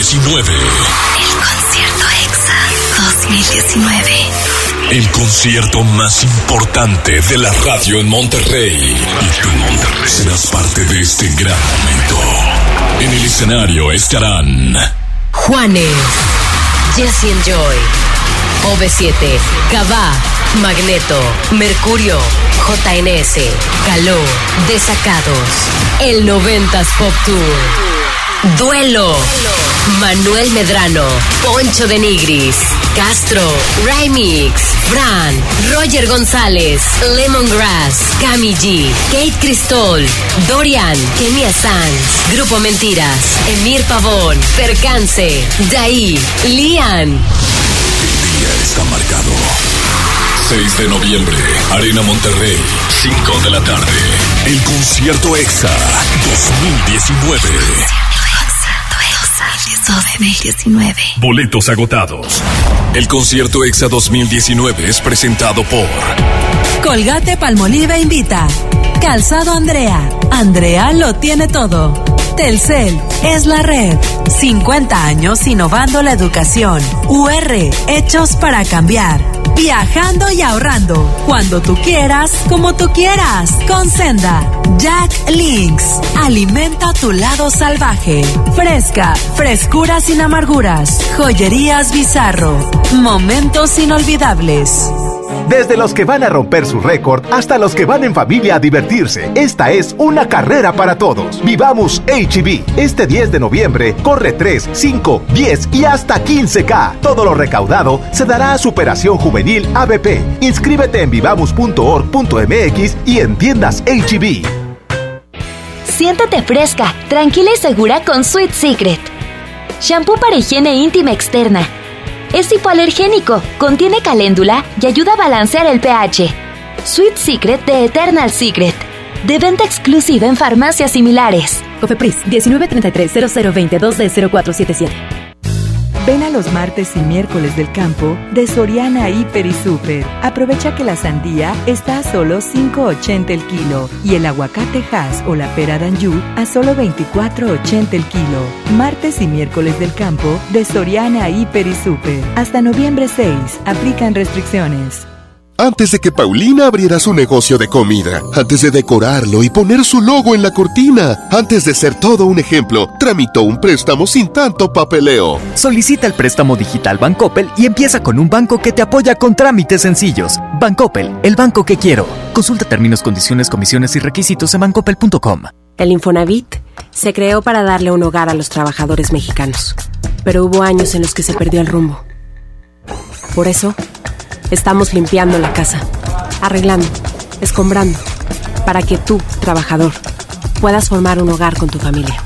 S1: 2019.
S41: El concierto EXA 2019.
S1: El concierto más importante de la radio en Monterrey. Y tú, Monterrey, serás parte de este gran momento. En el escenario estarán
S9: Juanes, Jesse Joy, OV7, Cabá, Magneto, Mercurio, JNS, Caló, Desacados, el 90s Pop Tour, Duelo, Manuel Medrano, Poncho de Nigris, Castro, Remix, Fran, Roger González, Lemongrass, Cami G, Kate Cristol, Dorian, Kenia Sanz, Grupo Mentiras, Emir Pavón, Percance, Daí, Lian.
S1: El día está marcado. 6 de noviembre, Arena Monterrey, 5 de la tarde. El concierto EXA 2019.
S9: 2019.
S1: Boletos agotados. El concierto EXA 2019 es presentado por
S9: Colgate Palmolive invita. Calzado Andrea. Andrea lo tiene todo. Telcel es la red. 50 años innovando la educación. UR, hechos para cambiar. Viajando y ahorrando. Cuando tú quieras, como tú quieras. Con Senda. Jack Links. Alimenta tu lado salvaje. Fresca. Frescura sin amarguras. Joyerías Bizarro. Momentos inolvidables.
S33: Desde los que van a romper su récord hasta los que van en familia a divertirse. Esta es una carrera para todos. Vivamos HB. Este 10 de noviembre corre 3, 5, 10 y hasta 15K. Todo lo recaudado se dará a Superación Juvenil ABP. Inscríbete en vivamos.org.mx y en tiendas HB.
S41: Siéntate fresca, tranquila y segura con Sweet Secret. Shampoo para higiene íntima externa. Es hipoalergénico, contiene caléndula y ayuda a balancear el pH. Sweet Secret de Eternal Secret. De venta exclusiva en farmacias similares.
S42: Cofepris 1933 0020 2D0477.
S43: Ven a los martes y miércoles del campo de Soriana Hiper y Super. Aprovecha que la sandía está a solo 5.80 el kilo y el aguacate Hass o la pera Danju a solo 24.80 el kilo. Martes y miércoles del campo de Soriana Hiper y Super. Hasta noviembre 6. Aplican restricciones.
S44: Antes de que Paulina abriera su negocio de comida, antes de decorarlo y poner su logo en la cortina, antes de ser todo un ejemplo, tramitó un préstamo sin tanto papeleo.
S45: Solicita el préstamo digital Bancoppel y empieza con un banco que te apoya con trámites sencillos. Bancoppel, el banco que quiero. Consulta términos, condiciones, comisiones y requisitos en bancoppel.com.
S19: El Infonavit se creó para darle un hogar a los trabajadores mexicanos, pero hubo años en los que se perdió el rumbo. Por eso, Estamos limpiando la casa, arreglando, escombrando, para que tú, trabajador, puedas formar un hogar con tu familia.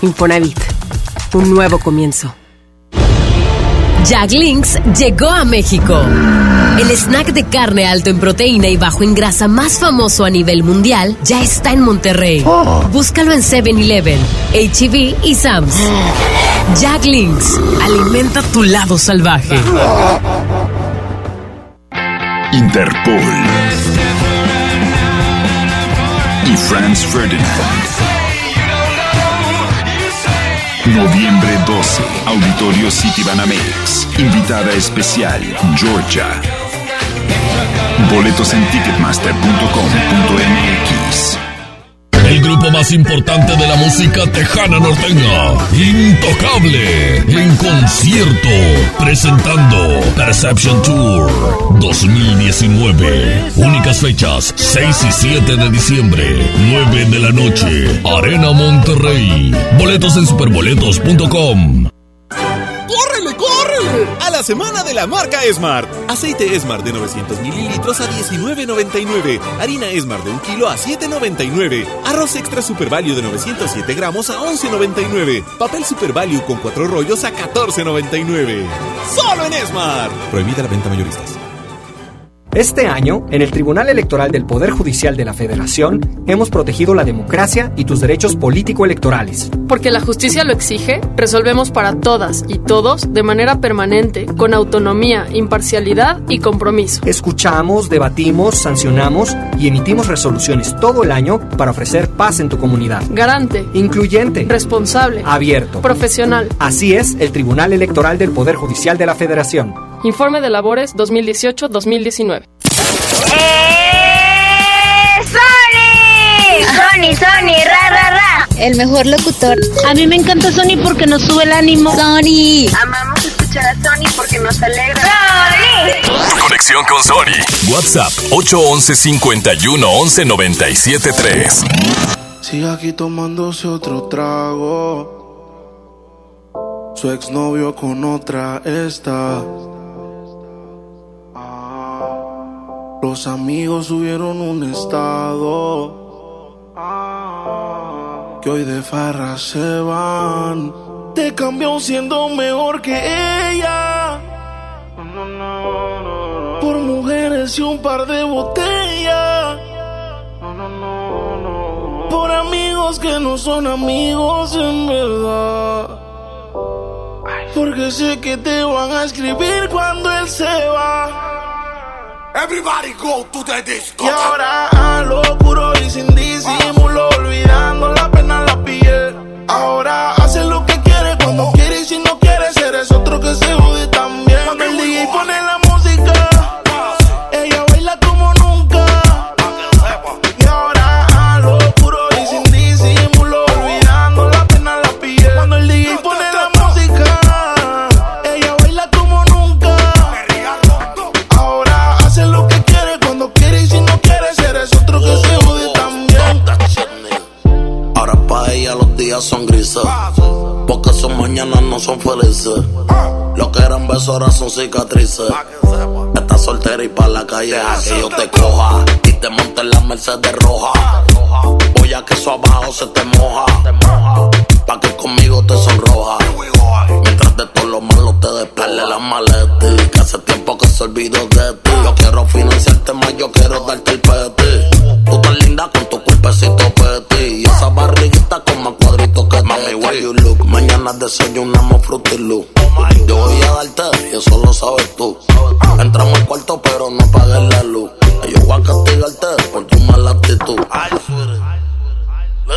S19: Infonavit, un nuevo comienzo.
S9: Jack Links llegó a México. El snack de carne alto en proteína y bajo en grasa más famoso a nivel mundial ya está en Monterrey. Búscalo en 7-Eleven, HEB y Sam's. Jack Links, alimenta tu lado salvaje.
S29: Interpol y Franz Ferdinand. Noviembre 12, Auditorio City Banamex. Invitada especial, Georgia. Boletos en ticketmaster.com.mx.
S46: El grupo más importante de la música tejana norteña, Intocable, en concierto, presentando Perception Tour 2019. Únicas fechas, 6 y 7 de diciembre, 9 de la noche, Arena Monterrey. Boletos en superboletos.com.
S18: A la semana de la marca Smart. Aceite Smart de 900 mililitros a 19.99. Harina Smart de 1 kilo a 7.99. Arroz extra Super Value de 907 gramos a 11.99. Papel Super Value con 4 rollos a 14.99. ¡Solo en Smart! Prohibida la venta mayoristas.
S47: Este año, en el Tribunal Electoral del Poder Judicial de la Federación, hemos protegido la democracia y tus derechos político-electorales.
S48: Porque la justicia lo exige, resolvemos para todas y todos de manera permanente, con autonomía, imparcialidad y compromiso.
S47: Escuchamos, debatimos, sancionamos y emitimos resoluciones todo el año para ofrecer paz en tu comunidad.
S48: Garante.
S47: Incluyente.
S48: Responsable.
S47: Abierto.
S48: Profesional.
S47: Así es el Tribunal Electoral del Poder Judicial de la Federación.
S48: Informe de labores 2018-2019.
S49: ¡Sony! ¡Sony, Sony! ¡Ra, ra, ra!
S50: El mejor locutor.
S49: A mí me encanta Sony porque nos sube el ánimo.
S50: Sony.
S49: Amamos escuchar a Sony porque nos alegra. ¡Sony!
S1: Conexión con Sony. WhatsApp 811 51 11 97 3.
S51: Sigue aquí tomándose otro trago. Su exnovio con otra está. Los amigos subieron un estado. Que hoy de farra se van. Te cambió siendo mejor que ella. Por mujeres y un par de botellas. Por amigos que no son amigos en verdad. Porque sé que te van a escribir cuando él se va.
S52: Everybody go to the disco.
S51: Y ahora a lo puro y sin disimulo, olvidando la pena en la piel. Ahora
S52: felices. Lo que eran besos ahora son cicatrices. Estás soltera y para la calle deja que yo te coja. Y te monte en la Mercedes roja. Voy a que eso abajo se te moja. Pa' que conmigo te sonroja. Mientras de todo lo malo te despele la maleta. Que hace tiempo que se olvidó de ti. Yo quiero financiarte más, yo quiero darte el peti. Tú tan linda con tu cuerpecito peti. Y esa barriguita con más cuadritos que Mami, where you look. Mañana desayunamos Fruity Loop. Yo voy a darte y eso lo sabes tú. Entramos al cuarto pero no apagues la luz. Yo voy a castigarte por tu mala actitud.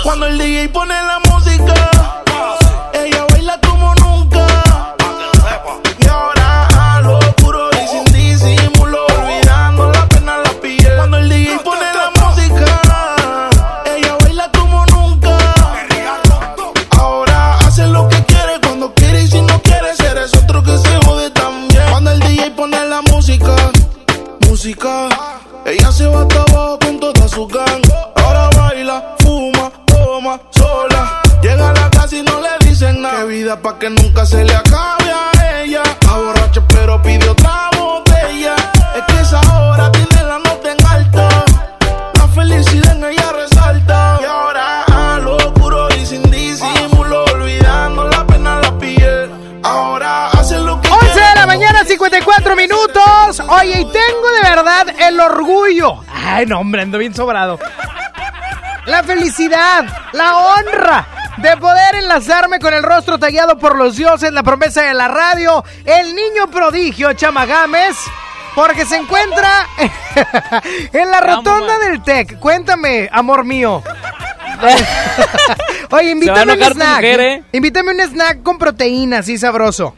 S51: Cuando el DJ pone la música, ella baila como ella se va hasta abajo con toda su gang. Ahora baila, fuma, toma, sola. Llega a la casa y no le dicen nada. Qué vida pa' que nunca se le acabe
S39: Ay, no, hombre, ando bien sobrado. La felicidad, la honra de poder enlazarme con el rostro tallado por los dioses, la promesa de la radio, el niño prodigio Chama Gámez, porque se encuentra en la rotonda del TEC. Cuéntame, amor mío. Oye, invítame un snack.
S7: mujer, ¿eh?
S39: Invítame un snack con proteína, así sabroso.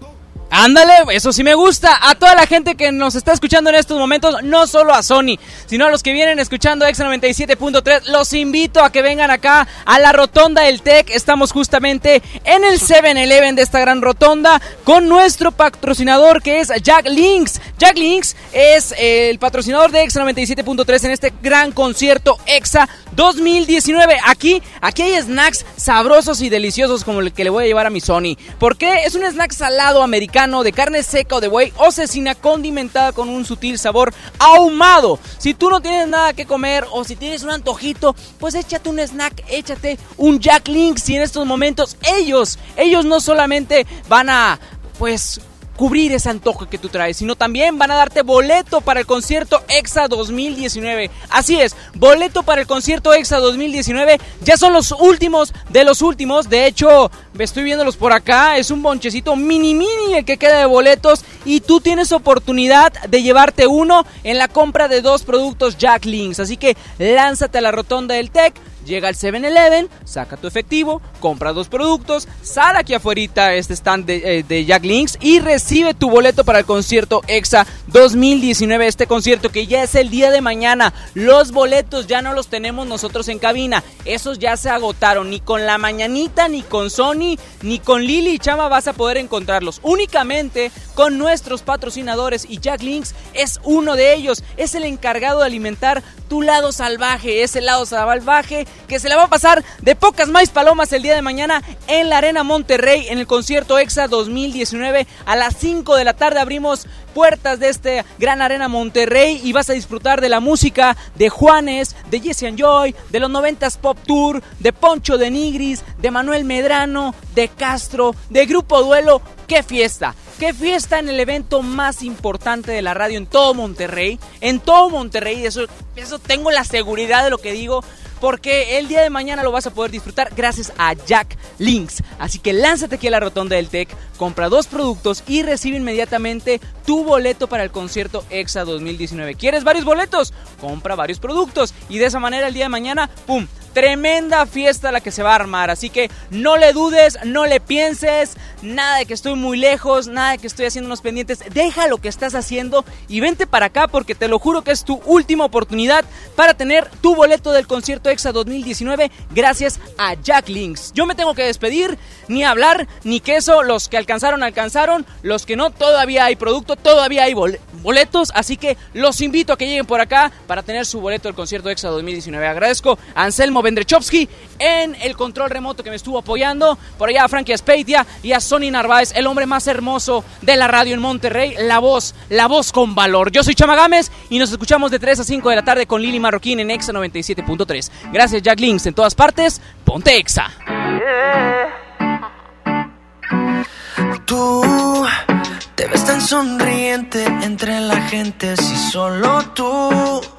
S7: Ándale, eso sí me gusta. A toda la gente que nos está escuchando en estos momentos, no solo a Sony, sino a los que vienen escuchando Exa 97.3, los invito a que vengan acá a la rotonda del TEC. Estamos justamente en el 7-Eleven de esta gran rotonda con nuestro patrocinador que es Jack Links. Jack Links es el patrocinador de Exa 97.3 en este gran concierto Exa 2019. Aquí, aquí hay snacks sabrosos y deliciosos como el que le voy a llevar a mi Sony. ¿Por qué? Es un snack salado americano de carne seca o de buey o cecina condimentada con un sutil sabor ahumado. Si tú no tienes nada que comer o si tienes un antojito, pues échate un snack, échate un Jack Links y en estos momentos ellos, ellos no solamente van a pues cubrir ese antojo que tú traes, sino también van a darte boleto para el concierto EXA 2019. Así es, boleto para el concierto EXA 2019. Ya son los últimos de los últimos. De hecho, estoy viéndolos por acá. Es un bonchecito mini mini el que queda de boletos y tú tienes oportunidad de llevarte uno en la compra de dos productos Jack Links. Así que lánzate a la rotonda del Tech. Llega al 7-Eleven, saca tu efectivo, compra dos productos, sale aquí afuera este stand de, eh, de Jack Links y recibe tu boleto para el concierto EXA 2019. Este concierto que ya es el día de mañana. Los boletos ya no los tenemos nosotros en cabina. Esos ya se agotaron. Ni con la mañanita, ni con Sony, ni con Lili y Chama vas a poder encontrarlos. Únicamente con nuestros patrocinadores y Jack Links es uno de ellos. Es el encargado de alimentar tu lado salvaje. Ese lado salvaje que se le va a pasar de pocas más palomas el día de mañana en la Arena Monterrey en el concierto EXA 2019. A las 5 de la tarde abrimos puertas de este gran Arena Monterrey y vas a disfrutar de la música de Juanes, de Jesse Joy, de los 90s Pop Tour, de Poncho de Nigris, de Manuel Medrano, de Castro, de Grupo Duelo. ¡Qué fiesta! ¡Qué fiesta en el evento más importante de la radio en todo Monterrey! En todo Monterrey, eso, eso tengo la seguridad de lo que digo porque el día de mañana lo vas a poder disfrutar gracias a Jack Links. Así que lánzate aquí a la rotonda del Tech, compra dos productos y recibe inmediatamente tu boleto para el concierto EXA 2019. ¿Quieres varios boletos? Compra varios productos y de esa manera el día de mañana, ¡pum! Tremenda fiesta la que se va a armar, así que no le dudes, no le pienses, nada de que estoy muy lejos, nada de que estoy haciendo unos pendientes, deja lo que estás haciendo y vente para acá porque te lo juro que es tu última oportunidad para tener tu boleto del concierto EXA 2019 gracias a Jack Links. Yo me tengo que despedir, ni hablar, ni queso, los que alcanzaron alcanzaron, los que no todavía hay producto, todavía hay boletos, así que los invito a que lleguen por acá para tener su boleto del concierto EXA 2019. Agradezco a Anselmo Vendrechowski en el control remoto que me estuvo apoyando. Por allá a Frankie Aspeitia y a Sonny Narváez, el hombre más hermoso de la radio en Monterrey. La voz, la voz con valor. Yo soy Chama Gámez y nos escuchamos de 3 a 5 de la tarde con Lili Marroquín en Exa 97.3. Gracias Jack Links en todas partes. Ponte Exa.
S26: Tú te ves tan sonriente entre la gente si solo tú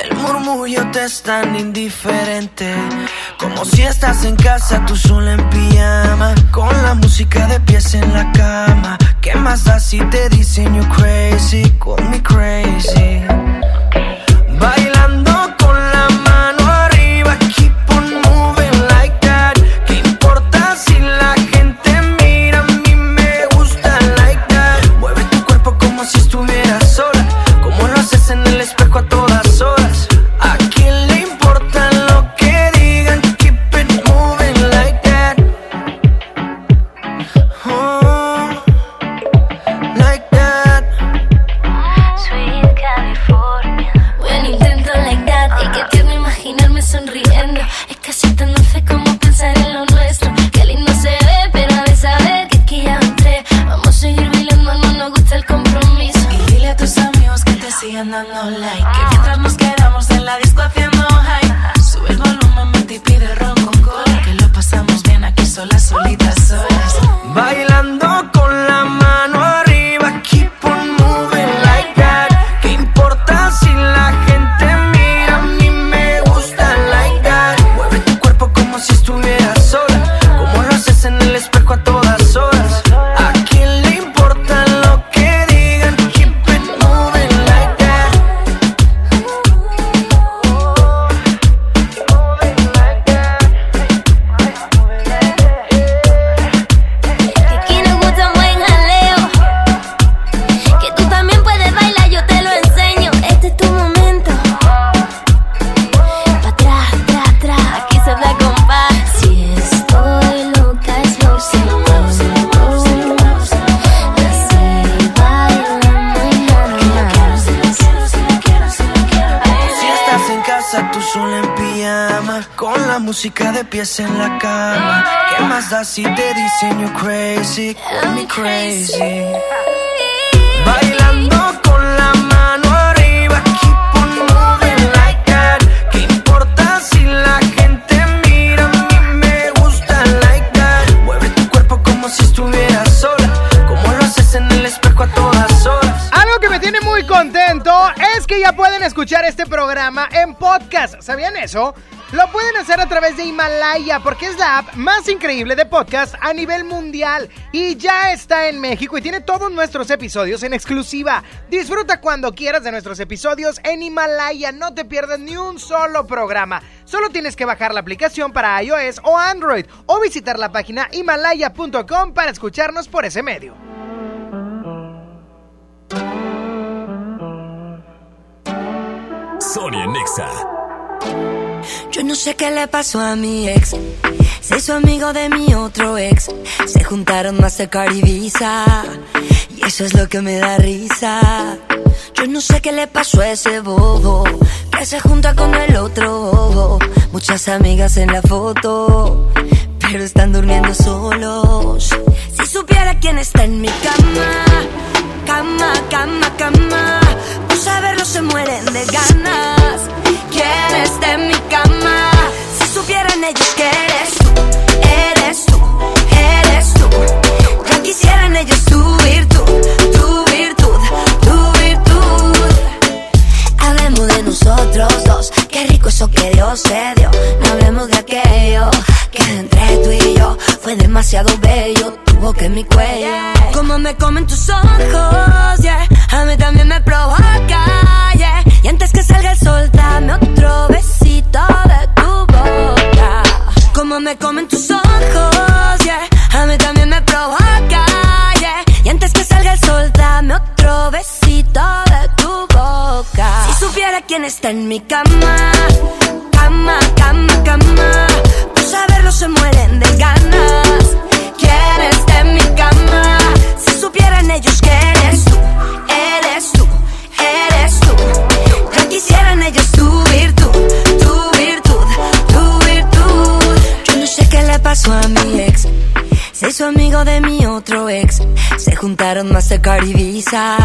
S26: el murmullo te es tan indiferente Como si estás en casa tú sola en pijama Con la música de pies en la cama ¿Qué más da si te dicen you crazy? Call me crazy Bailando pies en la cama ¿Qué más da si te dicen you crazy? Call me crazy Bailando con la mano arriba Keep on moving like that ¿Qué importa si la gente mira? A mí me gusta like that Mueve tu cuerpo como si estuvieras sola Como lo haces en el espejo a todas horas
S2: Algo que me tiene muy contento es que ya pueden escuchar este programa en podcast. ¿Sabían eso? Lo pueden hacer a través de Himalaya porque es la app más increíble de podcast a nivel mundial y ya está en México y tiene todos nuestros episodios en exclusiva. Disfruta cuando quieras de nuestros episodios en Himalaya, no te pierdas ni un solo programa. Solo tienes que bajar la aplicación para iOS o Android o visitar la página himalaya.com para escucharnos por ese medio.
S1: Sonia Nexa.
S6: Yo no sé qué le pasó a mi ex. Se hizo amigo de mi otro ex. Se juntaron Mastercard y Visa. Y eso es lo que me da risa. Yo no sé qué le pasó a ese bobo. Que se junta con el otro bobo. Muchas amigas en la foto. Pero están durmiendo solos. Si supiera quién está en mi cama. Cama, cama, cama. Por saberlo se mueren de ganas. ¿Quién está en mi cama? Si supieran ellos que eres tú, eres tú, eres tú. Ya quisieran ellos tu virtud, tu virtud, tu virtud. Hablemos de nosotros dos, qué rico eso que Dios se dio. No hablemos de aquello que entre tú y yo fue demasiado bello. Tu boca en mi cuello, como me comen tus ojos, yeah. A mí también me provoca, otro besito de tu boca. Como me comen tus ojos, yeah. A mí también me provoca, yeah. Y antes que salga el sol, dame otro besito de tu boca. Si supiera quién está en mi cama, cama, cama, cama. Por saberlo se mueren de ganas. ¿Quién está en mi cama? Si supieran ellos que quisieran ellos tu virtud, tu virtud, tu virtud. Yo no sé qué le pasó a mi ex. Se hizo amigo de mi otro ex. Se juntaron Mastercard y Visa.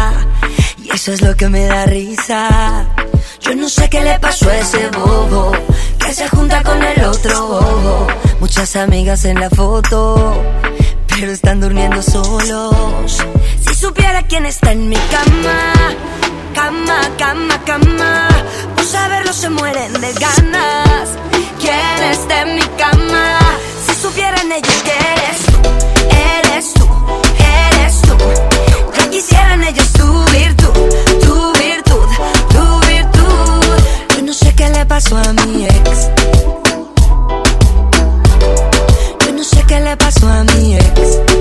S6: Y eso es lo que me da risa. Yo no sé qué le pasó a ese bobo. Que se junta con el otro bobo. Muchas amigas en la foto. Pero están durmiendo solos. Supiera quién está en mi cama. Cama, cama, cama. Por saberlo se mueren de ganas. ¿Quién está en mi cama? Si supieran ellos que eres tú, eres tú, eres tú. Ya quisieran ellos tu virtud, tu virtud, tu virtud. Yo no sé qué le pasó a mi ex. Yo no sé qué le pasó a mi ex.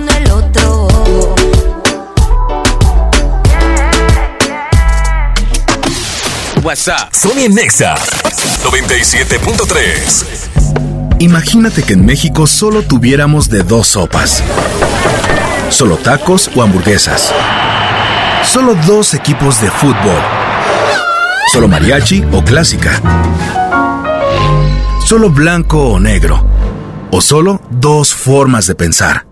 S6: Con el otro.
S1: WhatsApp. Sonia Nexa. 97.3.
S53: Imagínate que en México solo tuviéramos de dos sopas. Solo tacos o hamburguesas. Solo dos equipos de fútbol. Solo mariachi o clásica. Solo blanco o negro. O solo dos formas de pensar.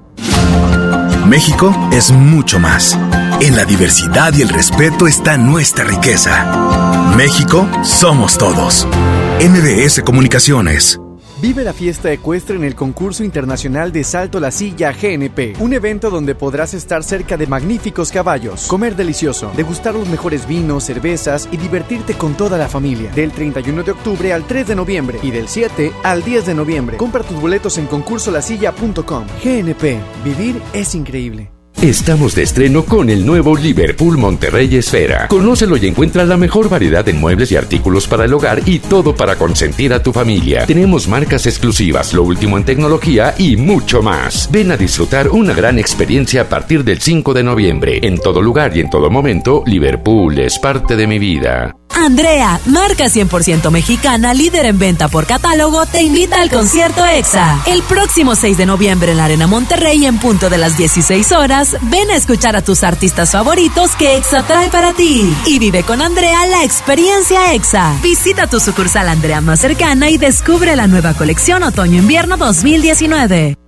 S53: México es mucho más. En la diversidad y el respeto está nuestra riqueza. México somos todos. MBS Comunicaciones.
S54: Vive la fiesta ecuestre en el concurso internacional de Salto la Silla GNP, un evento donde podrás estar cerca de magníficos caballos, comer delicioso, degustar los mejores vinos, cervezas y divertirte con toda la familia. Del 31 de octubre al 3 de noviembre y del 7 al 10 de noviembre. Compra tus boletos en concursolasilla.com. GNP, vivir es increíble.
S22: Estamos de estreno con el nuevo Liverpool Monterrey Esfera. Conócelo y encuentra la mejor variedad de muebles y artículos para el hogar y todo para consentir a tu familia. Tenemos marcas exclusivas, lo último en tecnología y mucho más. Ven a disfrutar una gran experiencia a partir del 5 de noviembre. En todo lugar y en todo momento, Liverpool es parte de mi vida.
S10: Andrea, marca 100% mexicana, líder en venta por catálogo, te invita al concierto EXA. El próximo 6 de noviembre en la Arena Monterrey en punto de las 16 horas, ven a escuchar a tus artistas favoritos que EXA trae para ti. Y vive con Andrea la experiencia EXA. Visita tu sucursal Andrea más cercana y descubre la nueva colección Otoño-Invierno 2019.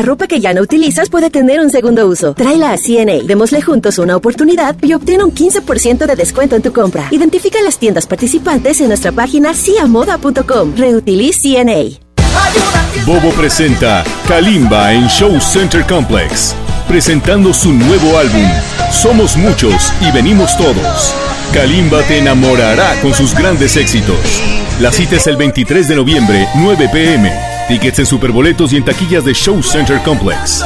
S19: Ropa que ya no utilizas puede tener un segundo uso. Tráela a CNA, démosle juntos una oportunidad y obtén un 15% de descuento en tu compra. Identifica las tiendas participantes en nuestra página ciamoda.com. Reutiliz CNA.
S18: Bobo presenta Kalimba en Show Center Complex, presentando su nuevo álbum, Somos Muchos y Venimos Todos. Kalimba te enamorará con sus grandes éxitos. La cita es el 23 de noviembre, 9 pm. Tickets en superboletos y en taquillas de Show Center Complex.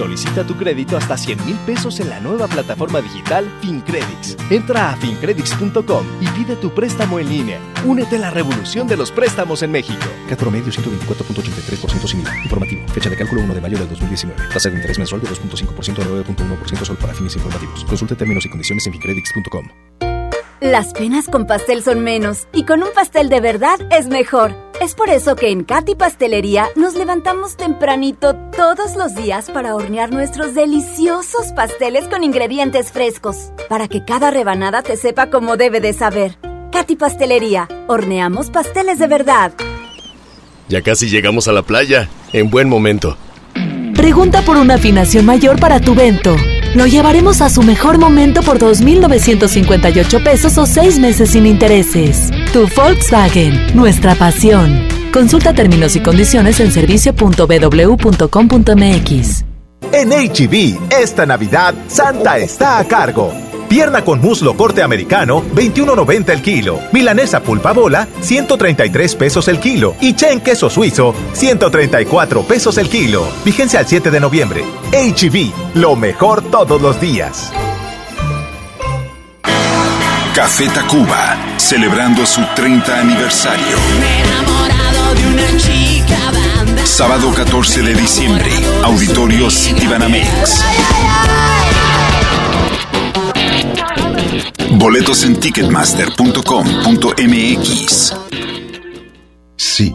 S53: Solicita tu crédito hasta 100 mil pesos en la nueva plataforma digital FinCredits. Entra a fincredits.com y pide tu préstamo en línea. Únete a la revolución de los préstamos en México.
S55: Cat promedio 124.83% sin IVA. Informativo. Fecha de cálculo 1 de mayo del 2019. Tasa de interés mensual de 2.5% a 9.1% solo para fines informativos. Consulte términos y condiciones en fincredits.com.
S56: Las penas con pastel son menos y con un pastel de verdad es mejor. Es por eso que en Katy Pastelería nos levantamos tempranito todos los días para hornear nuestros deliciosos pasteles con ingredientes frescos, para que cada rebanada te sepa como debe de saber. Katy Pastelería, horneamos pasteles de verdad.
S28: Ya casi llegamos a la playa, en buen momento.
S10: Pregunta por una afinación mayor para tu vento. Lo llevaremos a su mejor momento por 2.958 pesos o 6 meses sin intereses. Tu Volkswagen, nuestra pasión. Consulta términos y condiciones en servicio.bw.com.mx.
S33: En HB, esta Navidad, Santa está a cargo. Pierna con muslo corte americano, 21.90 el kilo. Milanesa pulpa bola, 133 pesos el kilo. Y chen queso suizo, 134 pesos el kilo. Vigencia al 7 de noviembre. HB, lo mejor todos los días.
S57: Café Tacuba, celebrando su 30 aniversario. Sábado 14 de diciembre, Auditorio Citibanamex. Boletos en ticketmaster.com.mx.
S29: Sí,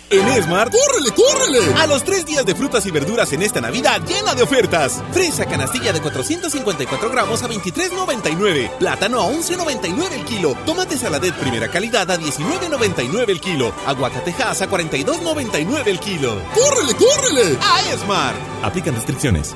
S58: En Esmart, ¡córrele, córrele! A los tres días de frutas y verduras en esta Navidad llena de ofertas. Fresa canastilla de 454 gramos a 23,99. Plátano a 11,99 el kilo. Tomate saladet primera calidad a 19,99 el kilo. Aguacatejas a 42,99 el kilo. ¡Córrele, córrele! A Esmart. Aplican restricciones.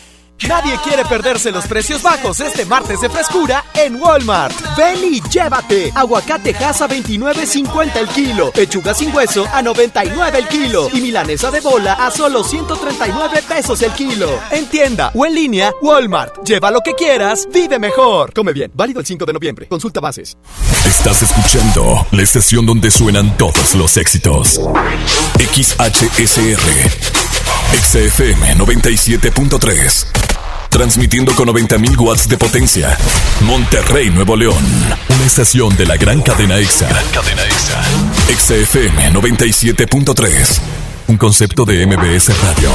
S59: Nadie quiere perderse los precios bajos este martes de frescura en Walmart. Ven y llévate. Aguacate Hass a 29.50 el kilo. Pechuga sin hueso a 99 el kilo. Y milanesa de bola a solo 139 pesos el kilo. En tienda o en línea, Walmart. Lleva lo que quieras, vive mejor. Come bien. Válido el 5 de noviembre. Consulta bases.
S1: Estás escuchando la estación donde suenan todos los éxitos. XHSR. XFM 97.3. Transmitiendo con 90.000 watts de potencia. Monterrey, Nuevo León. Una estación de la gran cadena EXA. cadena EXA. XFM 97.3. Un concepto de MBS Radio.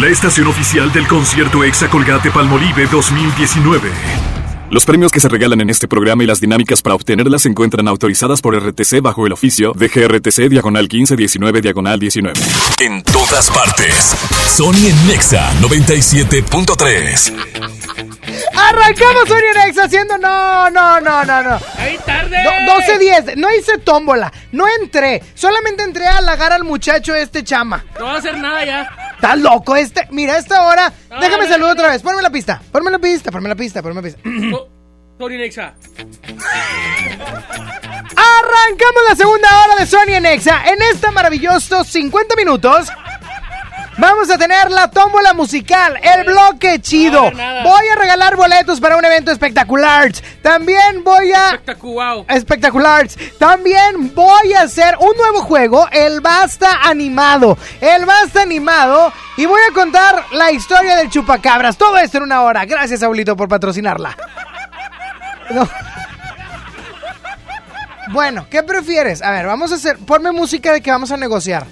S60: La estación oficial del concierto EXA Colgate Palmolive 2019.
S61: Los premios que se regalan en este programa y las dinámicas para obtenerlas se encuentran autorizadas por RTC bajo el oficio de GRTC Diagonal 1519 Diagonal 19.
S1: En todas partes. Sony en Nexa 97.3.
S2: Arrancamos Sony Nex haciendo. No, no, no, no, no.
S62: Ahí tarde.
S2: 12-10. No hice tómbola. No entré. Solamente entré a halagar al muchacho este chama.
S62: No va a hacer nada ya.
S2: ¿Estás loco este? Mira, a esta hora.
S62: No,
S2: Déjame
S62: no,
S2: saludar
S62: no.
S2: otra vez. Ponme la pista. Ponme la pista. Ponme la pista. Ponme la pista.
S62: Sony Nexa.
S2: Arrancamos la segunda hora de Sony en Exa. En esta maravillosos 50 minutos. Vamos a tener la tómbola musical, el bloque chido. Voy a regalar boletos para un evento espectacular. También voy a.
S62: Espectacular.
S2: Espectacular. También voy a hacer un nuevo juego, el Basta Animado. El Basta Animado. Y voy a contar la historia del chupacabras. Todo esto en una hora. Gracias, Abuelito, por patrocinarla. No. Bueno, ¿qué prefieres? A ver, vamos a hacer. Ponme música de que vamos a negociar.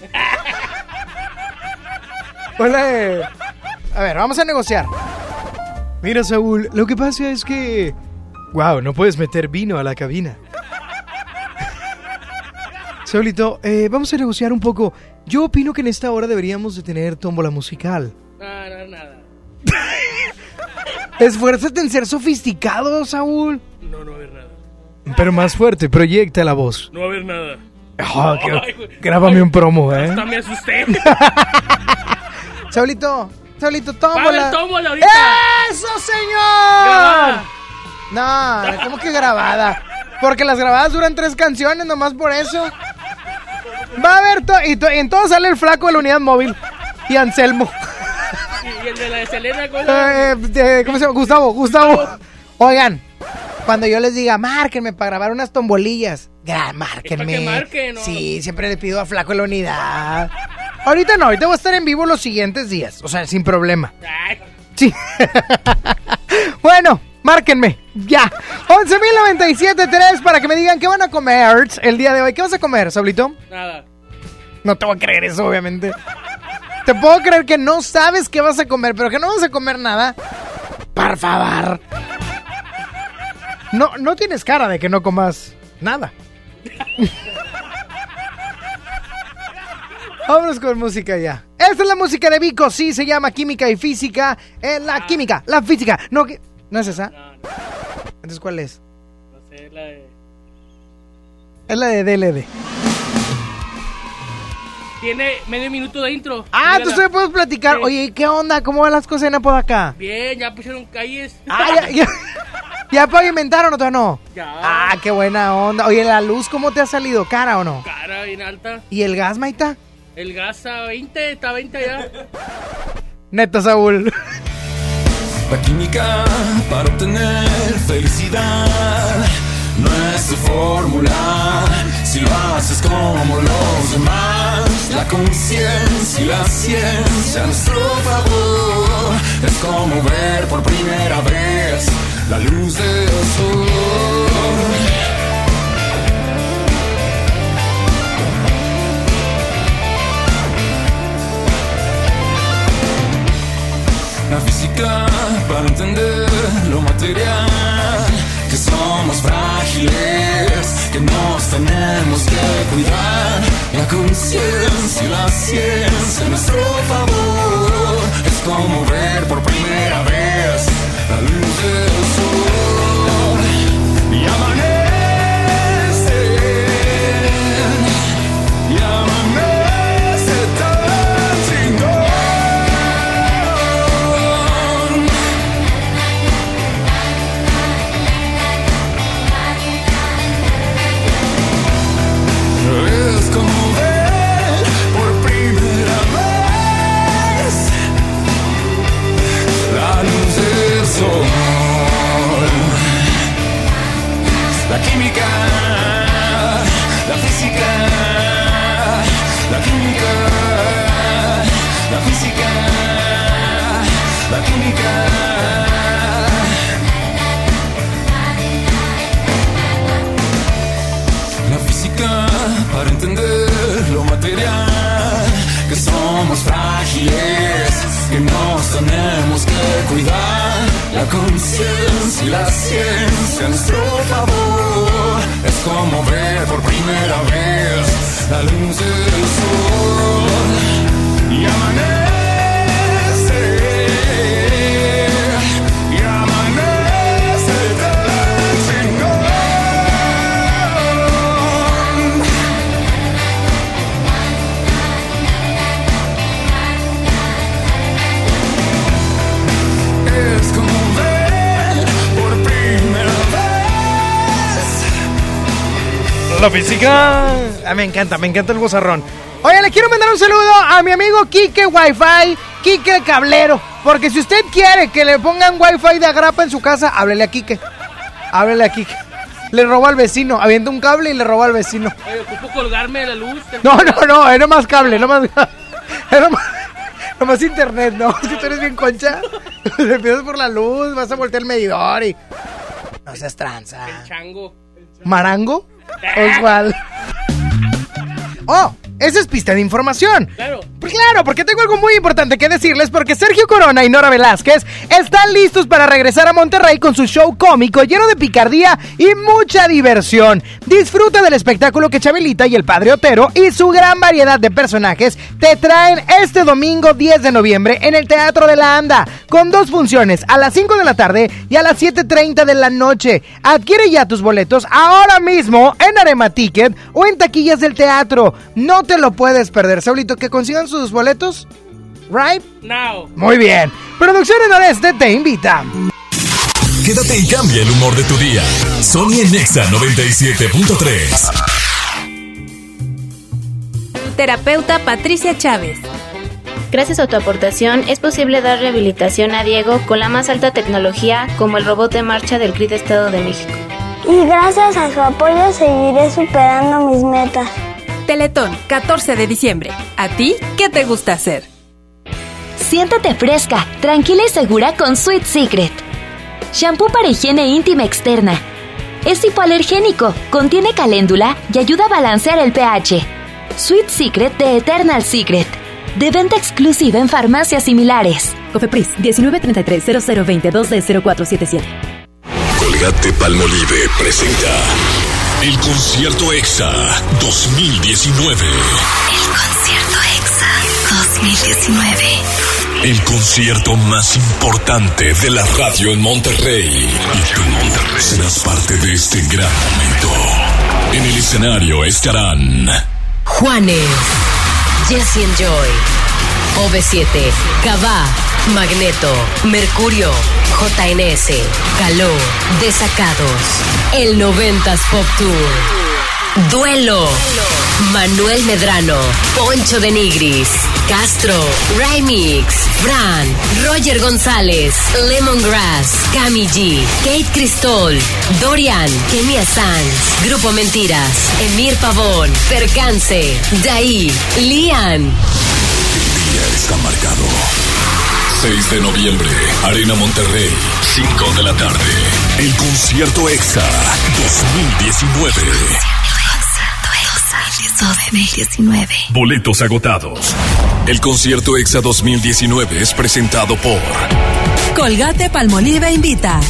S2: Ponle. A ver, vamos a negociar. Mira, Saúl, lo que pasa es que. Wow, no puedes meter vino a la cabina. Saulito, eh, vamos a negociar un poco. Yo opino que en esta hora deberíamos de tener tómbola musical.
S62: Nada, nada, nada.
S2: Esfuérzate en ser sofisticado, Saúl.
S62: No, no va a haber nada.
S2: Pero más fuerte, proyecta la voz.
S62: No va a haber nada.
S2: Que-
S62: Ay, güey.
S2: grábame un promo, ¿eh?
S62: Hasta me asusté. A haber
S2: tómbola.
S62: tómbola ahorita.
S2: ¡Eso, señor!
S62: Grabada.
S2: No, ¿cómo que grabada? Porque las grabadas duran tres canciones, nomás por eso. Va a haber to y, to- y en todo sale el flaco de la unidad móvil. Y Anselmo.
S62: Y el de la de Selena, ¿cómo se
S2: Eh, eh, ¿Cómo se llama? Gustavo, Gustavo. Oigan, cuando yo les diga, márquenme para grabar unas tombolillas. gra- márquenme.
S62: Que marquen, ¿no?
S2: Sí, siempre le pido a flaco de la unidad. Ahorita no, ahorita voy a estar en vivo los siguientes días. O sea, sin problema. Sí. bueno, márquenme. Ya. 11.097.3 para que me digan qué van a comer el día de hoy. ¿Qué vas a comer, Saulito?
S62: nada.
S2: No te voy a creer eso, obviamente. Te puedo creer que no sabes qué vas a comer, pero que no vas a comer nada. Por favor. No, no tienes cara de que no comas nada. Vámonos con música ya. Esta es la música de Vico, sí, se llama Química y Física. Eh, la química, la física. No, que- ¿no es esa? Entonces, ¿cuál es?
S62: No sé, la de...
S2: Es la de DLD.
S62: Tiene medio minuto de intro.
S2: Ah, tú se puedes platicar.
S62: Sí.
S2: Oye, ¿qué onda? ¿Cómo van las cosas en Apodaca?
S62: Bien, ya pusieron calles.
S2: Ah, ya, ya, ¿Ya pavimentaron o todavía no?
S62: Ya.
S2: Ah, qué buena onda. Oye, ¿la luz cómo te ha salido? ¿Cara o no?
S62: Cara bien alta.
S2: ¿Y el gas, Maita?
S62: El gas a 20, está a 20 ya.
S2: Neta, Saúl.
S63: La química para obtener felicidad no es tu fórmula si lo haces como los demás. La conciencia y la ciencia a nuestro favor es como ver por primera vez la luz del sol. La física para entender lo material, que somos frágiles, que nos tenemos que cuidar. La conciencia y la ciencia nuestro favor es como ver por primera vez física, la química. La física para entender lo material, que somos frágiles, que nos tenemos que cuidar. La conciencia y la ciencia a nuestro favor es como ver por primera vez la luz del sol
S2: La física. Ah, me encanta, me encanta el bozarrón. Oye, le quiero mandar un saludo a mi amigo Kike Wi-Fi, Kike Cablero. Porque si usted quiere que le pongan Wi-Fi de agrapa en su casa, háblele a Kike. Háblele a Kike. Le robó al vecino, avienta un cable y le robó al vecino.
S62: Oye, ocupo colgarme de la luz.
S2: No, no, no, era más cable, no más. Era más, no más internet, no. Es que tú eres bien concha. Le empiezas por la luz, vas a voltear el medidor y. No seas tranza.
S62: Chango.
S2: ¿Marango? Oswald. ¡Oh! Esa es pista de información.
S62: Claro.
S2: Pues claro, porque tengo algo muy importante que decirles porque Sergio Corona y Nora Velázquez están listos para regresar a Monterrey con su show cómico lleno de picardía y mucha diversión. Disfruta del espectáculo que Chabelita y el Padre Otero y su gran variedad de personajes te traen este domingo 10 de noviembre en el Teatro de la Anda con dos funciones a las 5 de la tarde y a las 7.30 de la noche. Adquiere ya tus boletos ahora mismo en Arema Ticket o en taquillas del teatro. No te lo puedes perder, Saulito, que consigan sus boletos. Right?
S62: Now.
S2: Muy bien. Producciones Noreste te invita.
S1: Quédate y cambia el humor de tu día. Sony en Nexa 97.3.
S64: Terapeuta Patricia Chávez.
S65: Gracias a tu aportación es posible dar rehabilitación a Diego con la más alta tecnología como el robot de marcha del CRIT Estado de México.
S66: Y gracias a su apoyo seguiré superando mis metas.
S64: Teletón, 14 de diciembre. ¿A ti qué te gusta hacer?
S67: Siéntate fresca, tranquila y segura con Sweet Secret. Shampoo para higiene íntima externa. Es hipoalergénico, contiene caléndula y ayuda a balancear el pH. Sweet Secret de Eternal Secret. De venta exclusiva en farmacias similares.
S10: Cofepris 1933 0022 de 0477.
S1: Colgate Palmolive presenta el concierto EXA 2019.
S67: El concierto EXA 2019.
S1: El concierto más importante de la radio en Monterrey. Y tú serás parte de este gran momento. En el escenario estarán
S9: Juanes, Jesse and Joy, OV7, Cabá, Magneto, Mercurio, JNS, Caló, Desacados, el 90s Pop Tour, Duelo, Manuel Medrano, Poncho de Nigris, Castro, Remix, Fran, Roger González, Lemongrass, Cami G, Kate Cristol, Dorian, Kenia Sanz, Grupo Mentiras, Emir Pavón, Percance, Daí, Lian.
S1: Está marcado. 6 de noviembre, Arena Monterrey, 5 de la tarde. El concierto EXA 2019.
S67: 2019.
S1: Boletos agotados. El concierto EXA 2019 es presentado por
S10: Colgate Palmolive invita.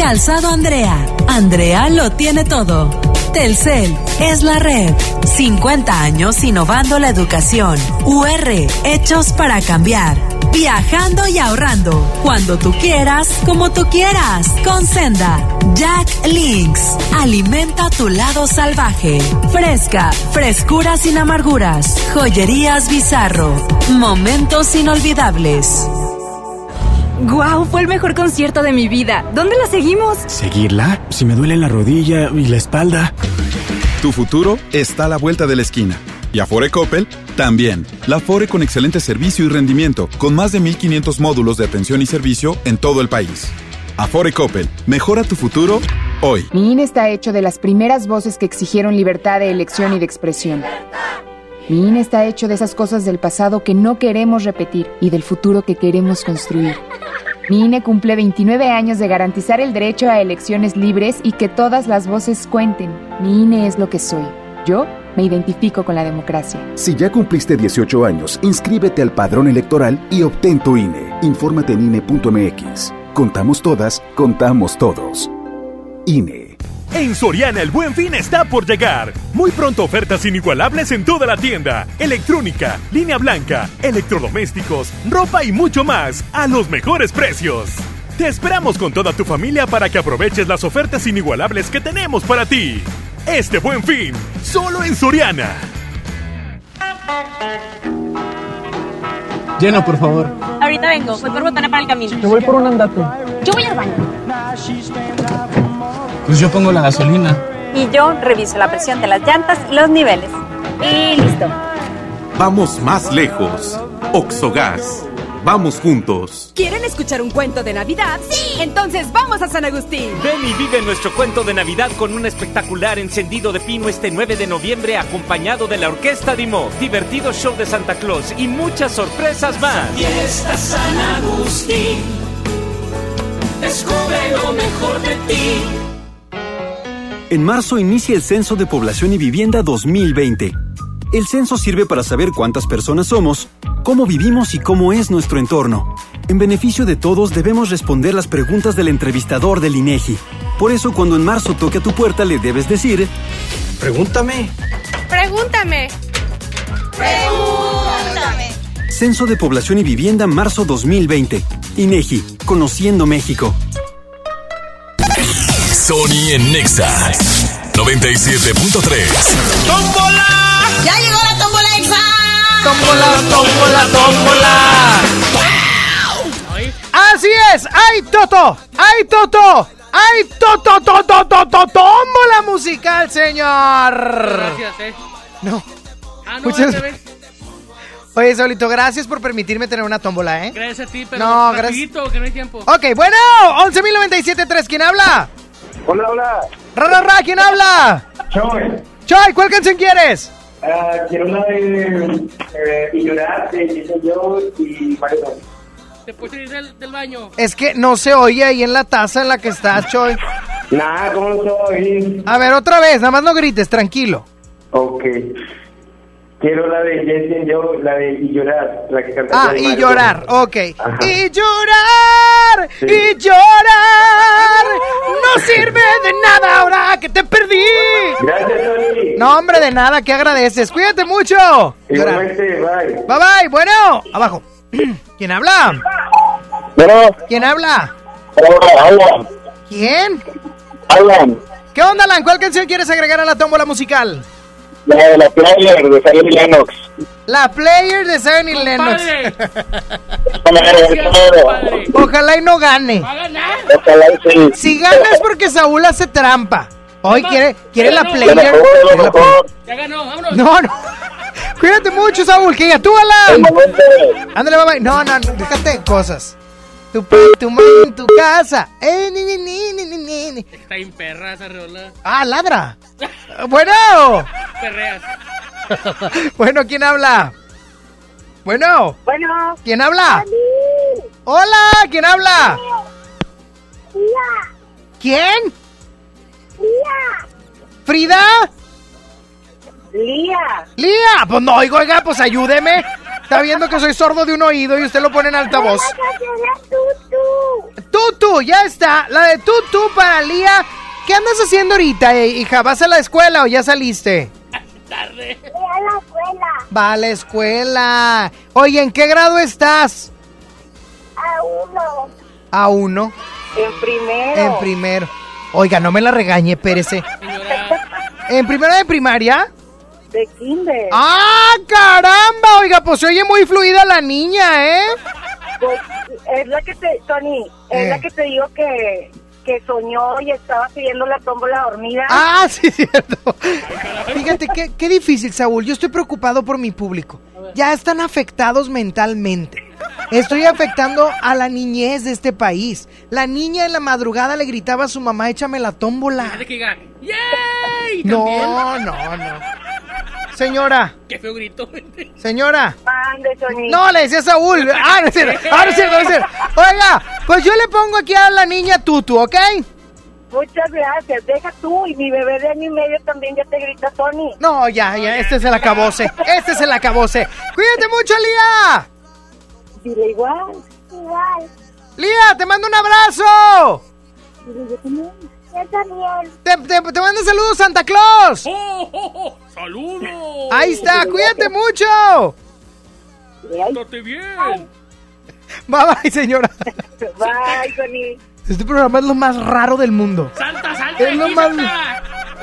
S10: Calzado Andrea. Andrea lo tiene todo. Telcel es la red. 50 años innovando la educación. UR, hechos para cambiar. Viajando y ahorrando. Cuando tú quieras, como tú quieras. Con Senda. Jack Links. Alimenta tu lado salvaje. Fresca. Frescura sin amarguras. Joyerías Bizarro. Momentos inolvidables.
S68: ¡Guau! Fue el mejor concierto de mi vida. ¿Dónde la seguimos?
S69: ¿Seguirla? Si me duele la rodilla y la espalda.
S15: Tu futuro está a la vuelta de la esquina. Y Afore Coppel también. La Afore con excelente servicio y rendimiento, con más de 1500 módulos de atención y servicio en todo el país. Afore Coppel, mejora tu futuro hoy.
S70: Mi INE está hecho de las primeras voces que exigieron libertad de elección y de expresión. Mi INE está hecho de esas cosas del pasado que no queremos repetir y del futuro que queremos construir. Mi INE cumple 29 años de garantizar el derecho a elecciones libres y que todas las voces cuenten. Mi INE es lo que soy. Yo Me identifico con la democracia.
S29: Si ya cumpliste 18 años, inscríbete al padrón electoral y obtén tu INE. Infórmate en INE.mx. Contamos todas, contamos todos. INE.
S18: En Soriana el buen fin está por llegar. Muy pronto ofertas inigualables en toda la tienda. Electrónica, línea blanca, electrodomésticos, ropa y mucho más a los mejores precios. Te esperamos con toda tu familia para que aproveches las ofertas inigualables que tenemos para ti. Este buen fin, solo en Soriana.
S71: Llena, por favor.
S72: Ahorita vengo, voy por botana para el camino.
S71: Te voy por un andate.
S72: Yo voy al baño.
S71: Pues yo pongo la gasolina.
S72: Y yo reviso la presión de las llantas y los niveles. Y listo.
S73: Vamos más lejos. Oxogas. Vamos juntos.
S23: ¿Quieren escuchar un cuento de Navidad? Sí. Entonces vamos a San Agustín.
S74: Ven y vive nuestro cuento de Navidad con un espectacular encendido de pino este 9 de noviembre acompañado de la Orquesta Dimo, divertido show de Santa Claus y muchas sorpresas más.
S75: Fiesta San Agustín. Descubre lo mejor de ti.
S58: En marzo inicia el Censo de Población y Vivienda 2020. El censo sirve para saber cuántas personas somos, cómo vivimos y cómo es nuestro entorno. En beneficio de todos debemos responder las preguntas del entrevistador del INEGI. Por eso cuando en marzo toque a tu puerta le debes decir, pregúntame.
S72: Pregúntame. Pregúntame.
S58: Censo de Población y Vivienda marzo 2020. INEGI, Conociendo México.
S1: Sony en Nexa 97.3.
S75: ¡Tómbola!
S72: ¡Ya llegó la tómbola exa!
S2: ¡Tómbola, tómbola, tómbola! ¡Así es! ¡Ay, Toto! ¡Ay, Toto! ¡Ay, Toto, Toto, Toto! ¡Tómbola musical, señor!
S76: Gracias, eh.
S2: No.
S76: Ah, no,
S2: Muchas-. Oye, Saulito, gracias por permitirme tener una tómbola, ¿eh?
S76: Gracias a ti, pero
S2: No,
S76: rapidito, que no hay tiempo.
S2: Ok, bueno, 11.097.3, ¿quién habla?
S4: Hola, hola.
S2: Ra, ra, ra, ¿quién habla?
S4: Choy.
S2: Choy, ¿cuál canción quieres?
S4: Ah, quiero una de eh, y llorar de Jason Jones y Mario.
S76: Te puedes salir del, del baño.
S2: Es que no se oye ahí en la taza en la que estás, Choy.
S4: Nah, ¿cómo no soy?
S2: A ver, otra vez, nada más no grites, tranquilo.
S4: Ok. Quiero la de Jason Jones, la de y llorar, la que canta
S2: Ah, y llorar, ok.
S4: Ajá.
S2: Y llorar,
S4: Sí.
S2: y llorar. No sirve de nada ahora que te perdí.
S4: Gracias, Tony.
S2: No, hombre, de nada, que agradeces. Cuídate mucho. Llorar.
S4: Igualmente, bye.
S2: Bye bye, bueno, abajo. ¿Quién habla?
S4: Bueno,
S2: ¿Quién habla?
S4: Alan.
S2: ¿Quién?
S4: Alan.
S2: ¿Qué onda, Alan? ¿Cuál canción quieres agregar a la tómbola musical?
S4: La de la player de Zion y Lennox.
S2: La player de Zion y Lennox. Ojalá y no gane.
S4: Ojalá y sí.
S2: Si gana es porque Saúl hace trampa. Hoy quiere, quiere la
S4: Lo
S2: player.
S4: mejor, lo
S2: Quiere la
S4: mejor.
S76: Ya ganó, vámonos.
S2: No, no. Cuídate mucho, Saúl. Que ya tú, Alan. Ándale, mamá. No, no, no, déjate de cosas. Tu pa, tu mamá en tu casa. Eh, ni, ni, ni, ni, ni, ni, ni.
S76: Está en perra esa rola.
S2: Ah, ladra. Bueno.
S76: Perreas.
S2: Bueno, ¿quién habla? Bueno.
S66: Bueno.
S2: ¿Quién habla? Hola, ¿quién habla? ¿Quién? ¿Frida?
S66: Lía.
S2: Lía, pues no oigo, oiga, pues ayúdeme. Está viendo que soy sordo de un oído y usted lo pone en altavoz. Tutu, ya está. La de Tutu para Lía. ¿Qué andas haciendo ahorita, eh, hija? ¿Vas a la escuela o ya saliste?
S76: Tarde.
S66: a la escuela.
S2: Va a la escuela. Oye, ¿en qué grado estás?
S66: A uno.
S2: A uno.
S66: En primero.
S2: En primero. Oiga, no me la regañe, Pérez. ¿En primero de primaria?
S66: De kinder.
S2: ¡Ah, caramba! Oiga, pues se oye muy fluida la niña, ¿eh?
S66: Pues, es la que te, Tony, es
S2: Eh.
S66: la que te digo que, que soñó y estaba pidiendo la tómbola dormida.
S2: Ah, sí, es cierto. Fíjate, qué, qué difícil, Saúl. Yo estoy preocupado por mi público. Ya están afectados mentalmente. Estoy afectando a la niñez de este país. La niña en la madrugada le gritaba a su mamá, échame la tómbola.
S76: Que diga, ¡Yay!
S2: No, no, no. Señora,
S76: Qué feo grito.
S2: señora.
S66: Mande.
S2: No, le decía Saúl. Ah, no es cierto. Ah, no es cierto, no es cierto. Oiga, pues yo le pongo aquí a la niña Tutu, ¿ok?
S77: Muchas gracias. Deja tú y mi bebé de año y medio también ya te grita Tony.
S2: No, ya, ya, este es el acabose. Este es el acabose. Cuídate mucho, Lía.
S77: Dile igual. Igual.
S2: Lía, te mando un abrazo.
S77: Dile yo también. Yo también.
S2: Te, te, te mando saludos, Santa Claus.
S62: ¡Oh, oh, oh! ¡Saludos!
S2: Ahí está, cuídate mucho.
S62: Pórtate bien.
S2: Bye bye, señora.
S77: Bye, Tony.
S2: Este programa es lo más raro del mundo.
S62: ¡Salta, salta!
S2: Es lo
S62: aquí,
S2: más.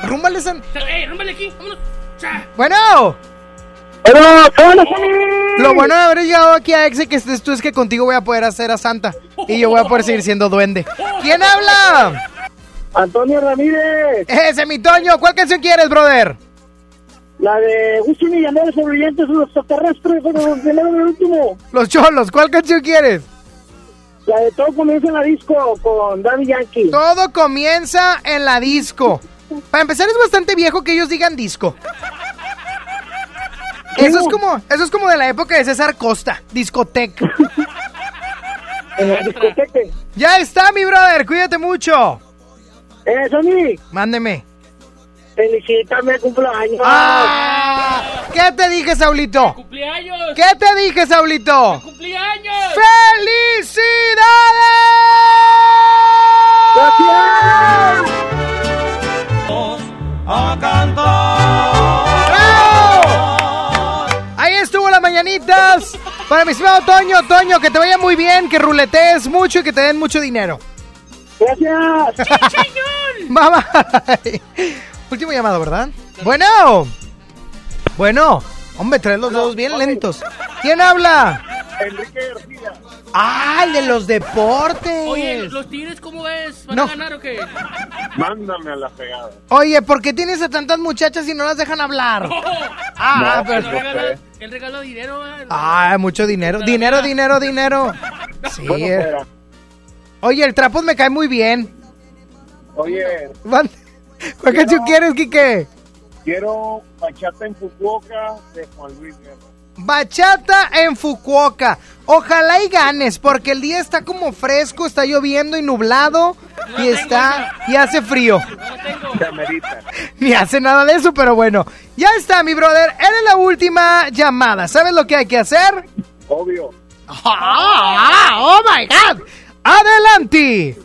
S2: Rúmbale, San.
S62: ¡Eh, rúmbale aquí! ¡Vámonos! ¡Cha!
S2: Bueno.
S77: Hola, hola,
S2: Lo bueno de haber llegado aquí a Exe que estés tú es que contigo voy a poder hacer a Santa. Y yo voy a poder seguir siendo duende. ¿Quién habla?
S77: Antonio Ramírez.
S2: Ese, mi Toño. ¿Cuál canción quieres, brother?
S77: La de y Yandel sobrevivientes los extraterrestres los del último.
S2: Los cholos. ¿Cuál canción quieres?
S77: La de todo comienza en la disco con Daddy Yankee.
S2: Todo comienza en la disco. Para empezar, es bastante viejo que ellos digan disco. Eso es como, eso es como de la época de César Costa, discoteca.
S77: En la discoteca.
S2: Ya está, mi brother, cuídate mucho.
S77: Eh, Sony,
S2: Mándeme.
S77: felicítame, cumpleaños.
S2: Ah, ¿Qué te dije, Saulito?
S62: ¡Cumpleaños!
S2: ¿Qué te dije, Saulito?
S62: ¡Cumpleaños!
S77: ¡Gracias!
S63: A cantar.
S2: Ahí estuvo las mañanitas. Para mi estimado Toño, Toño, que te vaya muy bien, que ruletees mucho y que te den mucho dinero.
S77: Gracias.
S2: Mamá. Último llamado, ¿verdad? Bueno. Bueno. Hombre, traes los dedos bien lentos. ¿Quién habla?
S77: Enrique García.
S2: Ah, el de los deportes.
S62: Oye, ¿los tigres cómo ves? ¿Van
S2: No.
S62: a ganar o qué?
S77: Mándame a la pegada.
S2: Oye, ¿por qué tienes a tantas muchachas y no las dejan hablar? Ah,
S77: No,
S2: pero...
S62: Él regala, él regala dinero.
S2: Ah, mucho dinero. Dinero, dinero, dinero. Sí.
S77: Bueno,
S2: eh. Oye, el trapos me cae muy bien.
S77: Oye,
S2: ¿Cuál canción quieres, Quique?
S77: quiero bachata en Fukuoka de Juan Luis Guerra.
S2: Bachata en Fukuoka. Ojalá y ganes, porque el día está como fresco, está lloviendo y nublado y está y hace frío.
S77: Amerita.
S2: Ni hace nada de eso, pero bueno. Ya está, mi brother. Eres la última llamada. ¿Sabes lo que hay que hacer?
S77: Obvio.
S2: ¡Ah! ¡Oh, my God! ¡Adelante!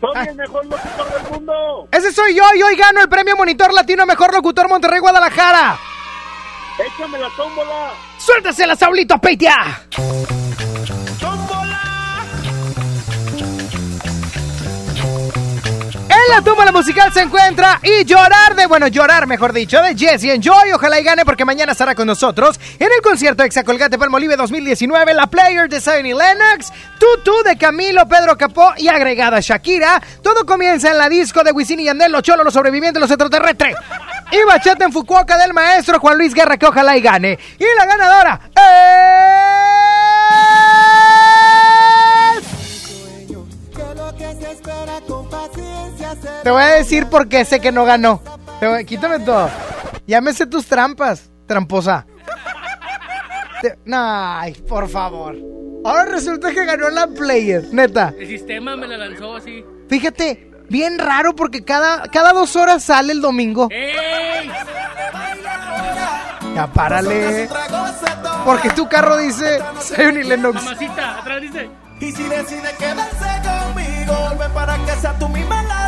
S77: Soy el mejor locutor del mundo.
S2: Ese soy yo y hoy gano el premio Monitor Latino Mejor Locutor Monterrey Guadalajara.
S77: Échame la tómbola.
S2: ¡Suéltasela, Saulito Peitia! En la tumba musical se encuentra y llorar de, bueno, llorar mejor dicho, de Jesse Enjoy. Ojalá y gane porque mañana estará con nosotros en el concierto Exacolgate Palmolive 2019, la Player de Zion y Lennox, Tutu de Camilo, Pedro Capó y agregada Shakira. Todo comienza en la disco de Wisin y Yandel, los cholos, los sobrevivientes, los extraterrestres. Y bachata en Fukuoka del maestro Juan Luis Guerra, que ojalá y gane. Y la ganadora es... Te voy a decir por qué sé que no ganó. Te voy- Quítame todo. Ya me sé tus trampas, tramposa. Te- no, Ay, por favor. Ahora resulta que ganó la player, neta.
S62: El sistema me la lanzó así.
S2: Fíjate, bien raro porque cada, cada dos horas sale el domingo.
S62: ¡Ey!
S2: Ya párale. Porque tu carro dice Zion y Lennox.
S62: Mamacita, atrás dice.
S63: Y si decide quedarse conmigo, ven para que sea tú misma la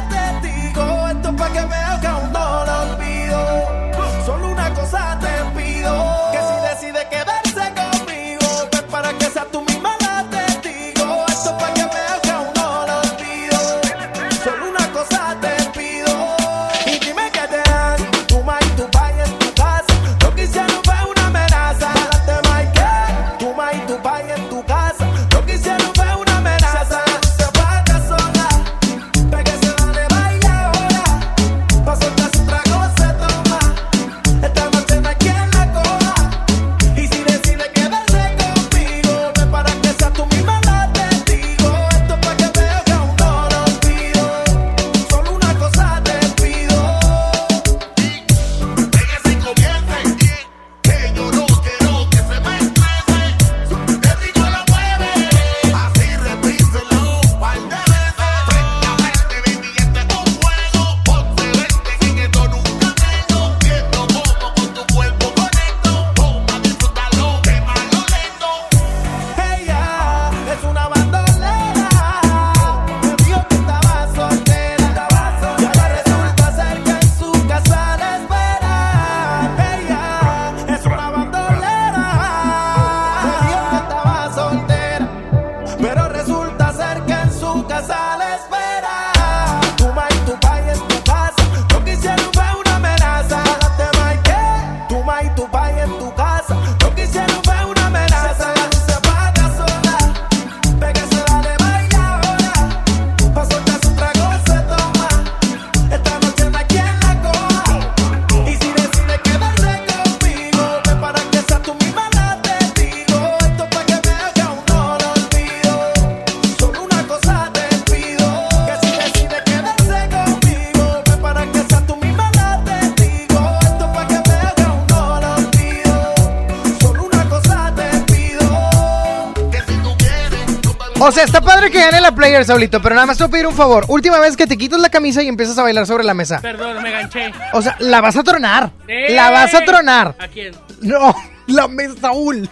S63: que veas que aún no lo olvido.
S2: O sea, está padre que gane la player, Saulito, pero nada más te voy a pedir un favor. Última vez que te quitas la camisa y empiezas a bailar sobre la mesa.
S76: Perdón, me ganché.
S2: O sea, la vas a tronar.
S76: ¡Eh!
S2: La vas a tronar.
S76: ¿A quién?
S2: No, la mesa, Saúl.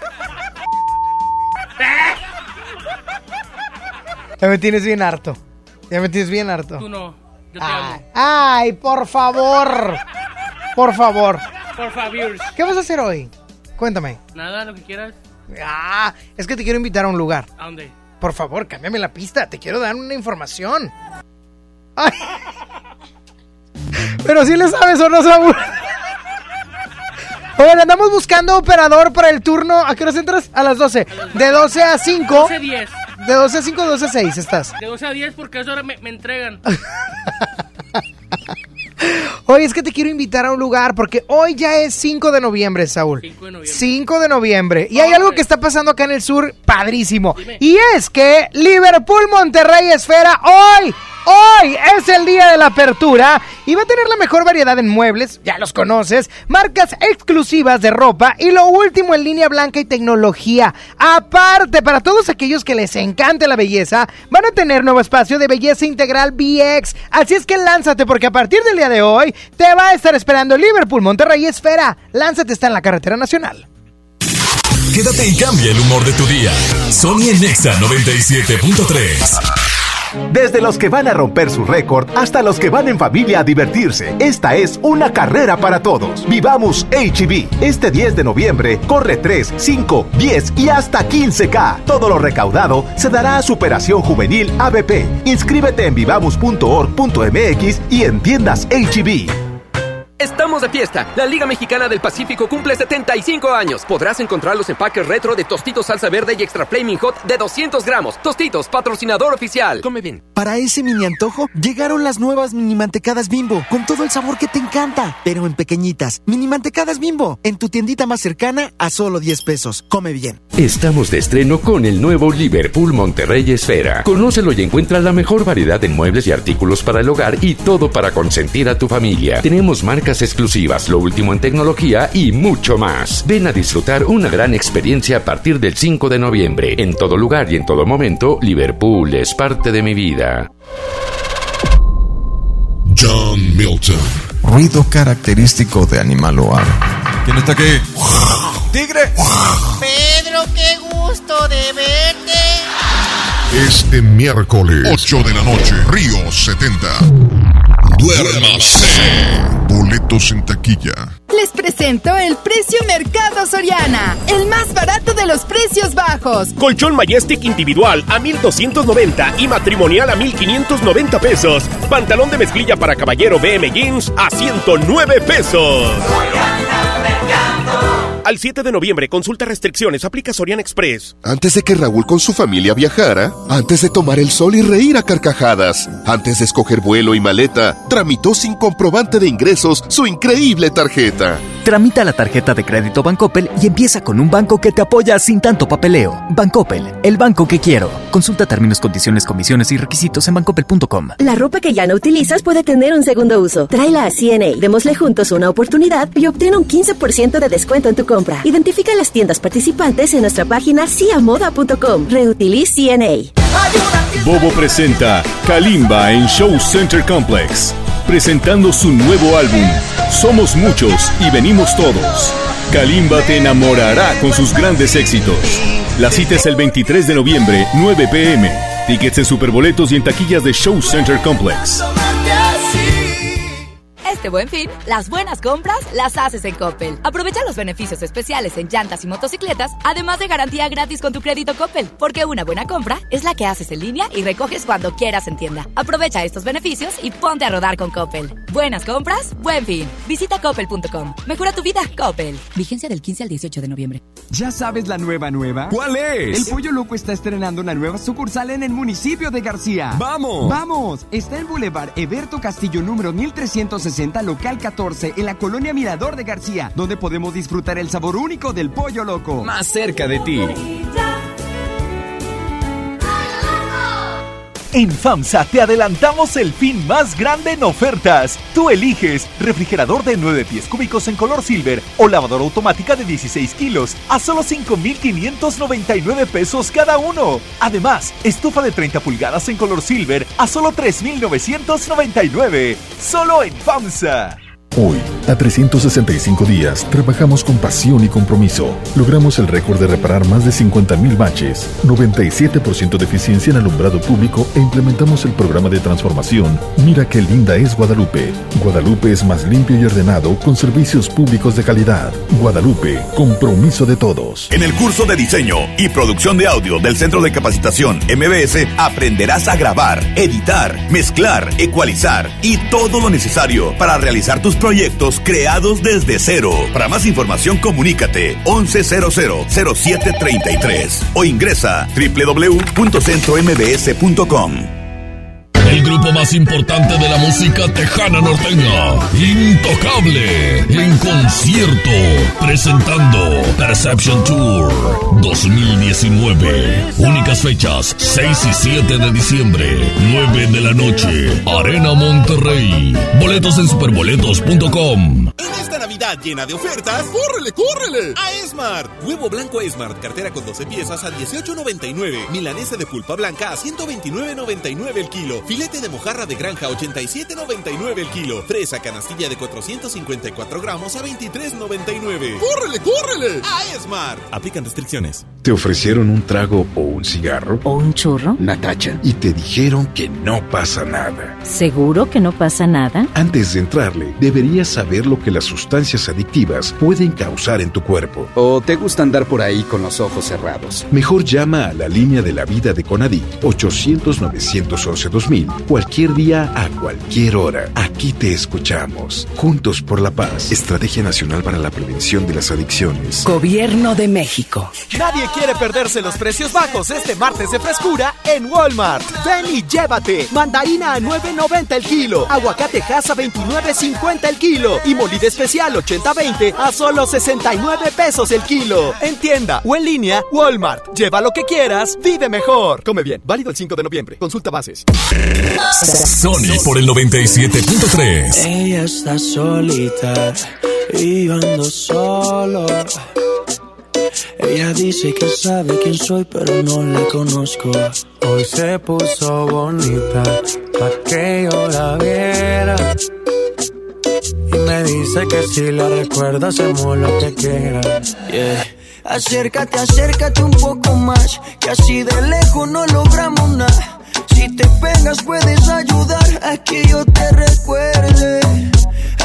S2: Ya me tienes bien harto. Ya me tienes bien harto.
S76: Tú no. Yo te
S2: Ay,
S76: amo.
S2: ay, por favor. Por favor.
S76: Por favor.
S2: ¿Qué vas a hacer hoy? Cuéntame.
S76: Nada, lo que quieras.
S2: Ah, es que te quiero invitar a un lugar.
S76: ¿A dónde?
S2: Por favor, cámbiame la pista. Te quiero dar una información. Ay. Pero si le sabes o no, Saúl. Oigan, andamos buscando operador para el turno. ¿A qué horas entras? A las 12. De 12 a 5.
S76: 12 a 10.
S2: De 12 a 5, 12 a 6 estás.
S76: De 12 a 10 porque a esa hora me, me entregan.
S2: Oye, es que te quiero invitar a un lugar porque hoy ya es 5 de noviembre, Saúl.
S76: 5 de noviembre.
S2: 5 de noviembre. Y hay algo que está pasando acá en el sur padrísimo. Y es que Liverpool Monterrey Esfera hoy, hoy es el día de la apertura y va a tener la mejor variedad en muebles, ya los conoces, marcas exclusivas de ropa y lo último en línea blanca y tecnología. Aparte, para todos aquellos que les encante la belleza, van a tener nuevo espacio de belleza integral BX. Así es que lánzate porque a partir del día de hoy te va a estar esperando Liverpool Monterrey Esfera. Lánzate está en la carretera nacional.
S1: Quédate y cambia el humor de tu día. Sony Nexa 97.3.
S33: Desde los que van a romper su récord hasta los que van en familia a divertirse, esta es una carrera para todos. Vivamos HB. Este 10 de noviembre corre 3, 5, 10 y hasta 15K. Todo lo recaudado se dará a Superación Juvenil ABP. Inscríbete en vivamos.org.mx y en tiendas HB.
S78: Estamos de fiesta. La Liga Mexicana del Pacífico cumple 75 años. Podrás encontrar los empaques retro de Tostitos Salsa Verde y Extra Flaming Hot de 200 gramos. Tostitos, patrocinador oficial. Come bien.
S79: Para ese mini antojo, llegaron las nuevas mini mantecadas bimbo, con todo el sabor que te encanta, pero en pequeñitas. Mini mantecadas bimbo, en tu tiendita más cercana a solo 10 pesos. Come bien.
S22: Estamos de estreno con el nuevo Liverpool Monterrey Esfera. Conócelo y encuentra la mejor variedad en muebles y artículos para el hogar y todo para consentir a tu familia. Tenemos marcas exclusivas, lo último en tecnología y mucho más. Ven a disfrutar una gran experiencia a partir del 5 de noviembre. En todo lugar y en todo momento, Liverpool es parte de mi vida.
S44: John Milton. Ruido característico de animal. ¿Quién está aquí? ¡Tigre!
S58: Pedro, qué gusto de verte.
S44: Este miércoles, 8 de la noche, Río 70. Duérmase. Boletos en taquilla.
S23: Les presento el precio Mercado Soriana, el más barato de los precios bajos.
S80: Colchón Majestic individual a 1290 y matrimonial a 1590 pesos. Pantalón de mezclilla para caballero BM Jeans a 109 pesos. Al 7 de noviembre, consulta restricciones, aplica Sorian Express.
S44: Antes de que Raúl con su familia viajara, antes de tomar el sol y reír a carcajadas, antes de escoger vuelo y maleta, tramitó sin comprobante de ingresos su increíble tarjeta.
S81: Tramita la tarjeta de crédito Bancoppel y empieza con un banco que te apoya sin tanto papeleo. Bancoppel, el banco que quiero. Consulta términos, condiciones, comisiones y requisitos en bancoppel.com.
S19: La ropa que ya no utilizas puede tener un segundo uso. Tráela a CNA, démosle juntos una oportunidad y obtén un 15% de descuento en tu compra. Identifica las tiendas participantes en nuestra página ciamoda.com. Reutiliz CNA.
S18: Bobo presenta Kalimba en Show Center Complex, presentando su nuevo álbum, Somos Muchos y Venimos Todos. Kalimba te enamorará con sus grandes éxitos. La cita es el 23 de noviembre, 9 pm. Tickets en superboletos y en taquillas de Show Center Complex.
S82: Este buen fin, las buenas compras las haces en Coppel. Aprovecha los beneficios especiales en llantas y motocicletas, además de garantía gratis con tu crédito Coppel, porque una buena compra es la que haces en línea y recoges cuando quieras en tienda. Aprovecha estos beneficios y ponte a rodar con Coppel. Buenas compras, buen fin. Visita coppel.com. Mejora tu vida, Coppel. Vigencia del 15 al 18 de noviembre.
S83: ¿Ya sabes la nueva nueva?
S84: ¿Cuál es?
S83: El Pollo Loco está estrenando una nueva sucursal en el municipio de García.
S84: ¡Vamos!
S83: ¡Vamos! Está en Boulevard Eberto Castillo número 1360, local 14, en la colonia Mirador de García, donde podemos disfrutar el sabor único del Pollo Loco.
S84: Más cerca de ti.
S18: En FAMSA te adelantamos el fin más grande en ofertas. Tú eliges refrigerador de 9 pies cúbicos en color silver o lavadora automática de 16 kilos a solo 5,599 pesos cada uno. Además, estufa de 30 pulgadas en color silver a solo 3,999. Solo en FAMSA.
S85: Hoy, a 365 días, trabajamos con pasión y compromiso. Logramos el récord de reparar más de 50.000 baches, 97% de eficiencia en alumbrado público e implementamos el programa de transformación Mira qué linda es Guadalupe. Guadalupe es más limpio y ordenado con servicios públicos de calidad. Guadalupe, compromiso de todos.
S33: En el curso de diseño y producción de audio del Centro de Capacitación MBS aprenderás a grabar, editar, mezclar, ecualizar y todo lo necesario para realizar tus proyectos creados desde cero. Para más información comunícate 11000733 o ingresa www.centrombs.com.
S1: El grupo más importante de la música tejana norteña, Intocable, en concierto, presentando Perception Tour 2019. Únicas fechas, 6 y 7 de diciembre, 9 de la noche, Arena Monterrey. Boletos en superboletos.com.
S58: En esta Navidad llena de ofertas, ¡córrele, córrele! A Esmart. Huevo blanco Esmart, cartera con 12 piezas a 18.99. Milanesa de pulpa blanca a 129.99 el kilo. Filete de mojarra de granja 87.99 el kilo. Fresa canastilla de 454 gramos a 23.99. ¡Córrele, córrele! A Esmart. Aplican restricciones.
S29: ¿Te ofrecieron un trago o un cigarro?
S43: ¿O un churro?
S29: Natacha. Y te dijeron que no pasa nada.
S43: ¿Seguro que no pasa nada?
S29: Antes de entrarle, deberías saber lo que las sustancias adictivas pueden causar en tu cuerpo.
S79: ¿O te gusta andar por ahí con los ojos cerrados?
S29: Mejor llama a la línea de la vida de Conadic 800-911-2000 cualquier día a cualquier hora. Aquí te escuchamos. Juntos por la paz. Estrategia Nacional para la Prevención de las Adicciones.
S86: Gobierno de México.
S87: Nadie quiere perderse los precios bajos este martes de frescura en Walmart. Ven y llévate. Mandarina a 9.90 el kilo. Aguacate Hass a 29.50 el kilo. Y molida especial 80-20 a solo 69 pesos el kilo. En tienda o en línea, Walmart. Lleva lo que quieras, vive mejor. Come bien. Válido el 5 de noviembre. Consulta bases.
S1: Sony por el 97.3.
S25: Ella está solita y yo ando solo. Ella dice que sabe quién soy, pero no la conozco. Hoy se puso bonita pa' que yo la viera. Y me dice que si la recuerda hacemos lo que quiera. Yeah.
S26: Acércate, acércate un poco más, que así de lejos no logramos nada. Si te pegas puedes ayudar a que yo te recuerde.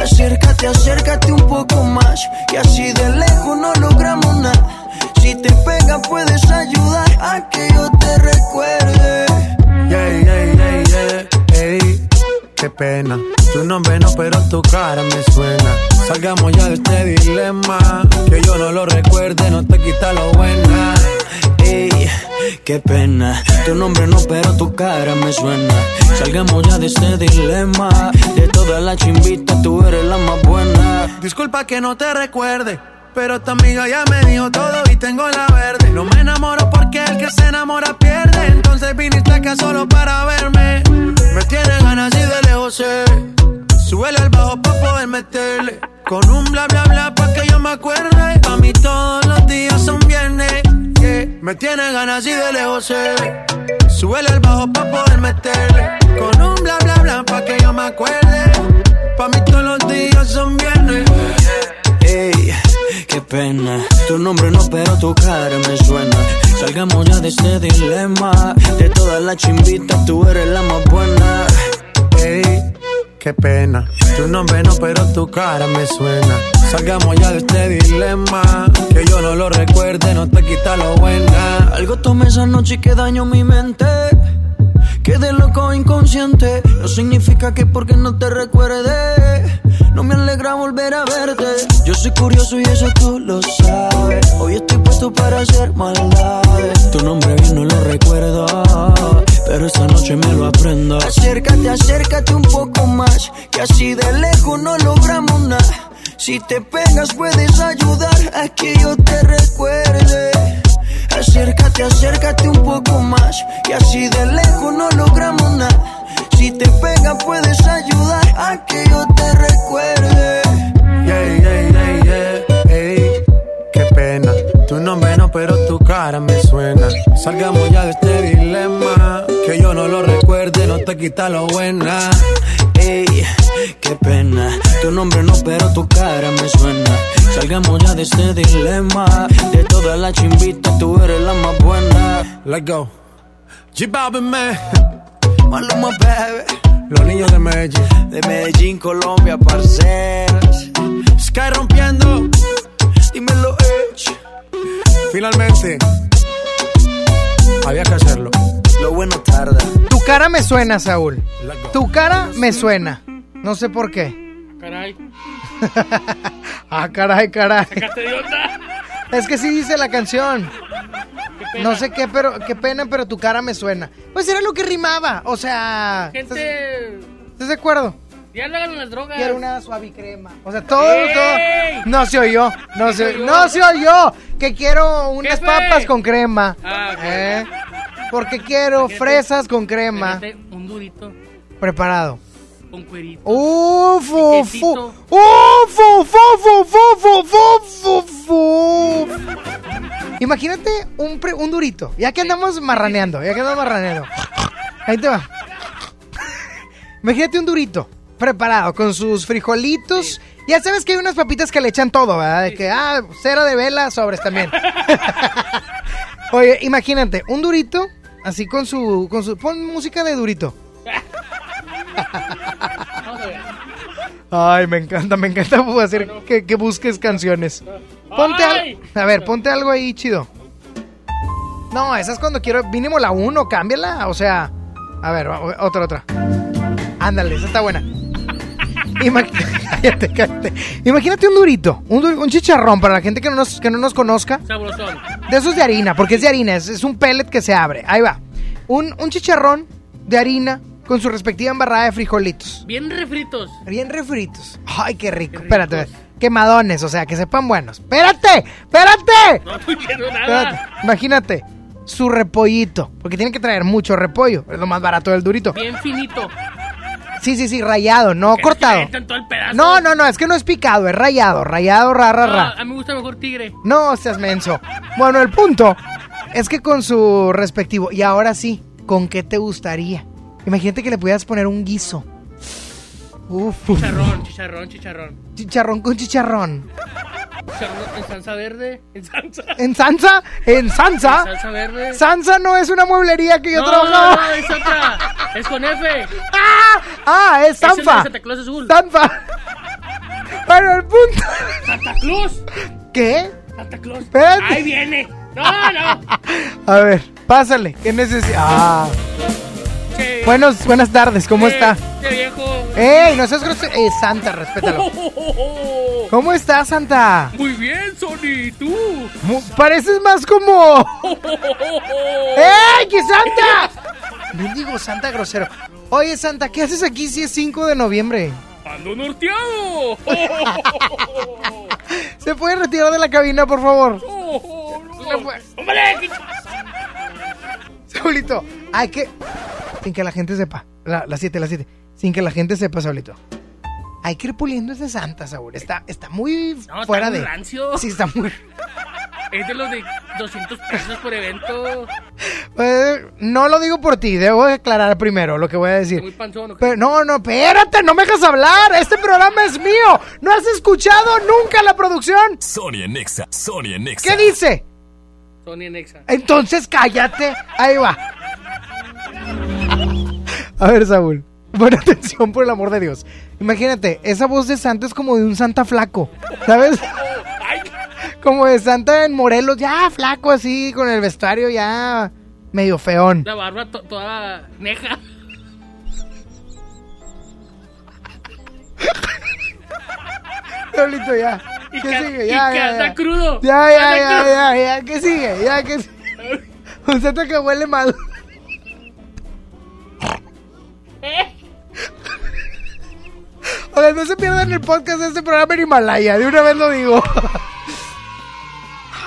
S26: Acércate, acércate un poco más, que así de lejos no logramos nada. Si te pegas puedes ayudar a que yo te recuerde.
S25: Yeah, yeah, yeah, yeah. Qué pena. Tu nombre no, pero tu cara me suena. Salgamos ya de este dilema. Que yo no lo recuerde, no te quita lo buena.
S26: Ey, qué pena. Tu nombre no, pero tu cara me suena. Salgamos ya de este dilema. De todas las chimbitas, tú eres la más buena.
S25: Disculpa que no te recuerde. Pero tu amiga ya me dijo todo y tengo la verde. No me enamoro porque el que se enamora pierde. Entonces viniste acá solo para verme. Me tiene ganas y de lejos sé. Súbele al bajo pa' poder meterle. Con un bla bla bla pa' que yo me acuerde. Pa' mí todos los días son viernes. Me tiene ganas y de lejos sé. Súbele al bajo pa' poder meterle. Con un bla bla bla pa' que yo me acuerde. Pa' mí todos los días son viernes.
S26: Pena. Tu nombre no, pero tu cara me suena. Salgamos ya de este dilema. De todas las chimbitas, tú eres la más buena.
S25: Ey, qué pena. Tu nombre no, pero tu cara me suena. Salgamos ya de este dilema. Que yo no lo recuerde, no te quita lo buena.
S26: Algo tomé esa noche que daño mi mente. Quedé loco inconsciente. No significa que porque no te recuerde. No me alegra volver a verte. Yo soy curioso y eso tú lo sabes. Hoy estoy puesto para hacer maldades. Tu nombre bien no lo recuerdo. Pero esta noche me lo aprendo. Acércate, acércate un poco más. Que así de lejos no logramos nada. Si te pegas puedes ayudar a que yo te recuerde. Acércate, acércate un poco más. Y así de lejos no logramos nada. Si te pegas puedes ayudar a que yo te recuerde.
S25: Yeah, yeah, yeah, yeah. Ey, qué pena. Tu nombre no, pero tu cara me suena. Salgamos ya de este dilema. Que yo no lo recuerde, no te quita lo buena.
S26: Ey, qué pena. Tu nombre no, pero tu cara me suena. Salgamos ya de este dilema. De todas las chimbitas, tú eres la más buena.
S25: Let's go. G Balvin, man.
S26: Maluma.
S25: Los niños de Medellín.
S26: De Medellín, Colombia, parceras.
S25: Sky rompiendo.
S26: Dímelo, Edge.
S25: Finalmente. Había que hacerlo.
S26: Lo bueno tarda.
S2: Tu cara me suena, Saúl. Tu cara me suena. No sé por qué.
S76: Caray.
S2: Ah, caray, caray.
S76: Sacaste de onda.
S2: Es que sí dice la canción. No sé qué, pero qué pena, pero tu cara me suena. Pues era lo que rimaba. O sea.
S76: Gente.
S2: ¿Estás de acuerdo?
S76: Ya no hagan las drogas.
S2: Quiero una suavicrema. O sea, todo,
S76: ¡Ey!
S2: todo. No se oyó. No se,
S76: oyó?
S2: no se oyó. Que quiero unas
S76: Jefe.
S2: papas con crema.
S76: Ah.
S2: ¿Eh? Porque quiero
S76: Jefe.
S2: fresas con crema.
S76: Un durito
S2: Preparado.
S76: con cuerito.
S2: Uf, uf, uf, uf, uf, uf, uf, uf, uf. Imagínate un, pre- un durito. Ya que andamos marraneando, ya que andamos marraneando. Ahí te va. Imagínate un durito preparado con sus frijolitos. Ya sabes que hay unas papitas que le echan todo, ¿verdad? De que, ah, cera de vela, sobres también. Oye, imagínate, un durito, así con su, con su... Pon música de durito. Ay, me encanta, me encanta hacer que, que busques canciones. Ponte al- a ver, ponte algo ahí chido. No, esa es cuando quiero, mínimo la 1, cámbiala, o sea, a ver, otra, otra. Ándale, esa está buena. Ima- cállate, cállate. Imagínate un durito, un, un chicharrón para la gente que no nos, que no nos conozca.
S76: Sabrosón.
S2: De esos de harina, porque es de harina, es, es un pellet que se abre. Ahí va. Un, un chicharrón de harina con su respectiva embarrada de frijolitos.
S76: Bien refritos.
S2: Bien refritos. Ay, qué rico. Espérate. Quemadones, o sea, que sepan buenos. ¡Espérate! ¡Espérate!
S76: No estoy viendo
S2: Espérate.
S76: nada.
S2: Imagínate. Su repollito. Porque tienen que traer mucho repollo. Es lo más barato del durito.
S76: Bien finito.
S2: Sí, sí, sí, rayado, no cortado.
S76: se metan todo el pedazo.
S2: No, no, no, es que no es picado, es rayado. Rayado, ra, ra,
S76: No,
S2: ra.
S76: a mí me gusta mejor tigre.
S2: No seas menso. Bueno, el punto es que con su respectivo. Y ahora sí, ¿con qué te gustaría? Imagínate que le pudieras poner un guiso. Uf.
S76: Chicharrón, chicharrón, chicharrón.
S2: Chicharrón con chicharrón.
S76: Chicharrón en salsa verde. En salsa.
S2: ¿En Sansa? ¿En Sansa?
S76: En salsa verde.
S2: Sansa no es una mueblería que yo
S76: no,
S2: trabajaba.
S76: no, es otra. Es con F.
S2: Ah, es
S76: Es el de
S2: Sanfa.
S76: Santa Claus azul.
S2: Sanfa. Bueno, el punto.
S76: Santa Claus.
S2: ¿Qué?
S76: Santa Claus.
S2: Espérate.
S76: Ahí viene. No, no.
S2: A ver, pásale. ¿Qué necesitas? Ah.
S76: Che,
S2: Buenos, buenas tardes, ¿cómo está?
S76: Che viejo.
S2: ¡Ey! No seas grosero. Eh, Santa, respétalo. ¿Cómo está, Santa?
S76: Muy bien, Sony. ¿Tú?
S2: Mu- Pareces más como. ¡Ey! ¡Que Santa! Bendigo Santa grosero. Oye, Santa, ¿qué haces aquí si es 5 de noviembre?
S76: Ando norteado.
S2: ¿Se puede retirar de la cabina, por favor?
S76: ¡Hombre!
S2: Saulito, hay que. Sin que la gente sepa. La, las 7, las 7. Sin que la gente sepa, Saulito. Hay que ir puliendo ese Santa, Saúl. Está, está muy
S76: No,
S2: fuera
S76: está
S2: de.
S76: muy rancio.
S2: Sí, está muy.
S76: Es de los de 200 pesos por evento.
S2: Eh, no lo digo por ti, debo aclarar primero lo que voy a decir.
S76: Muy panzón. ¿o qué?
S2: Pero, no, no, espérate, no me dejas hablar. Este programa es mío. ¿No has escuchado nunca la producción?
S1: Sony en Nexa, Sony en Nexa.
S2: ¿Qué dice?
S76: Sony en Exa.
S2: Entonces cállate. Ahí va. A ver, Saúl. Pon atención, por el amor de Dios. Imagínate, esa voz de Santa es como de un Santa flaco, ¿sabes? Como de Santa en Morelos, ya flaco así, con el vestuario ya medio feón.
S76: La barba to- toda neja.
S2: Diablito, ya. ¿Qué sigue? Ya, ya, ya.
S76: crudo.
S2: Ya, ya, ya, ya, ya. ¿Qué sigue? Ya, ¿qué sigue? Un Santa que huele mal. Oigan, no se pierdan el podcast de este programa en Himalaya. De una vez lo digo.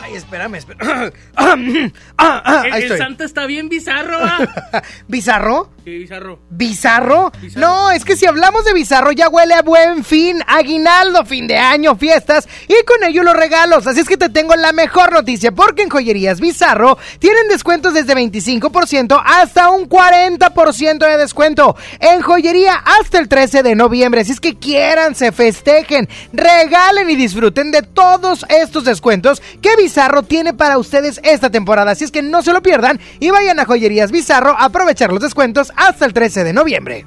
S2: Ay, espérame, espérame. Ah, ah,
S76: El,
S2: ahí
S76: el
S2: estoy.
S76: Santa está bien bizarro, ¿va?
S2: ¿Bizarro?
S76: Sí, bizarro.
S2: ¿Bizarro? No, es que si hablamos de bizarro ya huele a buen fin, aguinaldo, fin de año, fiestas y con ello los regalos. Así es que te tengo la mejor noticia porque en Joyerías Bizarro tienen descuentos desde 25% hasta un 40% de descuento. En joyería hasta el 13 de noviembre. Así es que quieran, se festejen, regalen y disfruten de todos estos descuentos que Bizarro tiene para ustedes esta temporada. Así es que no se lo pierdan y vayan a Joyerías Bizarro a aprovechar los descuentos hasta el 13 de noviembre.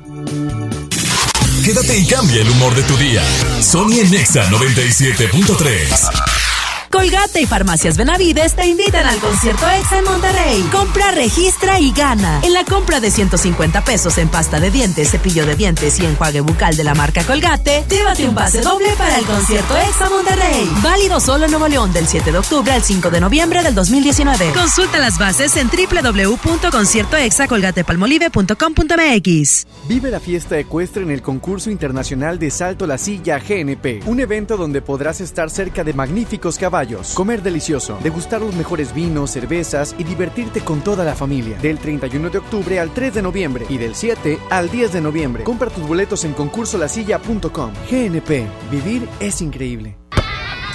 S1: Quédate y cambia el humor de tu día. Sony en Nexa 97.3.
S10: Colgate y Farmacias Benavides te invitan al concierto EXA en Monterrey. Compra, registra y gana. En la compra de 150 pesos en pasta de dientes, cepillo de dientes y enjuague bucal de la marca Colgate, llévate un pase doble para el concierto EXA Monterrey. Válido solo en Nuevo León del 7 de octubre al 5 de noviembre del 2019. Consulta las bases en www.conciertoexacolgatepalmolive.com.mx.
S58: Vive la fiesta ecuestre en el concurso internacional de Salto la Silla GNP, un evento donde podrás estar cerca de magníficos caballos, comer delicioso, degustar los mejores vinos, cervezas y divertirte con toda la familia. Del 31 de octubre al 3 de noviembre y del 7 al 10 de noviembre. Compra tus boletos en concursolasilla.com. GNP, vivir es increíble.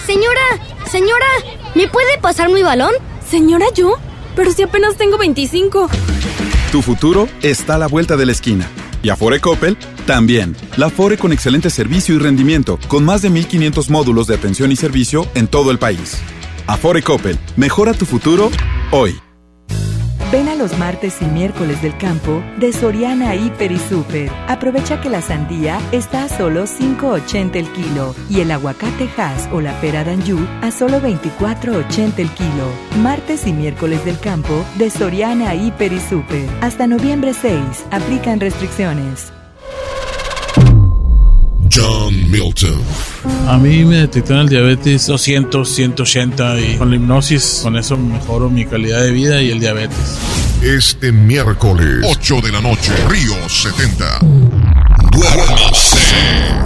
S88: Señora, señora, ¿me puede pasar mi balón? Señora, yo, pero si apenas tengo 25.
S15: Tu futuro está a la vuelta de la esquina. Y Afore Coppel también. La Afore con excelente servicio y rendimiento, con más de 1500 módulos de atención y servicio en todo el país. Afore Coppel, mejora tu futuro hoy.
S43: Ven a los martes y miércoles del campo de Soriana Hiper y Super. Aprovecha que la sandía está a solo 5.80 el kilo y el aguacate Hass o la pera Danju a solo 24.80 el kilo. Martes y miércoles del campo de Soriana Hiper y Super. Hasta noviembre 6. Aplican restricciones.
S89: John Milton.
S90: A mí me detectaron el diabetes 200, 180 y con la hipnosis, con eso mejoro mi calidad de vida y el diabetes.
S89: Este miércoles, 8 de la noche, Río 70. Duérmase.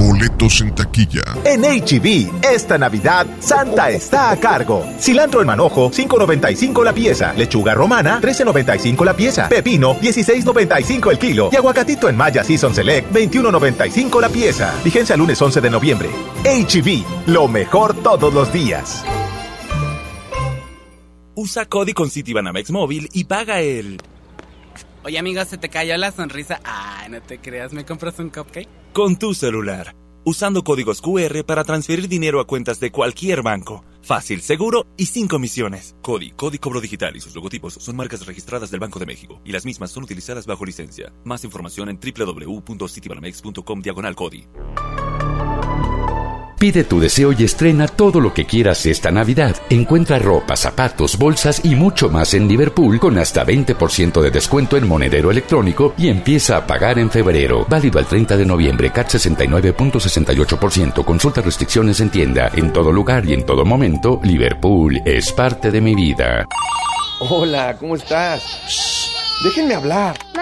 S89: Boletos en taquilla.
S33: En HB, esta Navidad, Santa está a cargo. Cilantro en manojo, 5.95 la pieza. Lechuga romana, 13.95 la pieza. Pepino, 16.95 el kilo. Y aguacatito en Maya Season Select, 21.95 la pieza. Vigencia lunes 11 de noviembre. HB, lo mejor todos los días.
S79: Usa Cody con Citibanamex móvil y paga el...
S91: Oye, amigo, se te cayó la sonrisa. Ay, no te creas, ¿me compras un cupcake?
S79: Con tu celular, usando códigos QR para transferir dinero a cuentas de cualquier banco. Fácil, seguro y sin comisiones. Cody, Cody Cobro Digital y sus logotipos son marcas registradas del Banco de México y las mismas son utilizadas bajo licencia. Más información en www.citibanamex.com diagonal.
S22: Pide tu deseo y estrena todo lo que quieras esta Navidad. Encuentra ropa, zapatos, bolsas y mucho más en Liverpool con hasta 20% de descuento en monedero electrónico y empieza a pagar en febrero. Válido al 30 de noviembre, CAT 69.68%. Consulta restricciones en tienda. En todo lugar y en todo momento, Liverpool es parte de mi vida.
S92: Hola, ¿cómo estás? Déjenme hablar.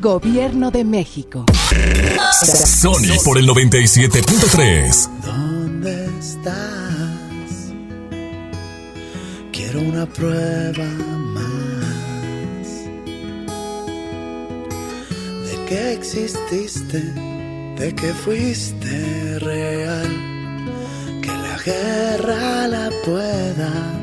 S23: Gobierno de México.
S1: Sony por el 97.3.
S93: ¿Dónde estás? Quiero una prueba más de que exististe, de que fuiste real, que la
S88: guerra la pueda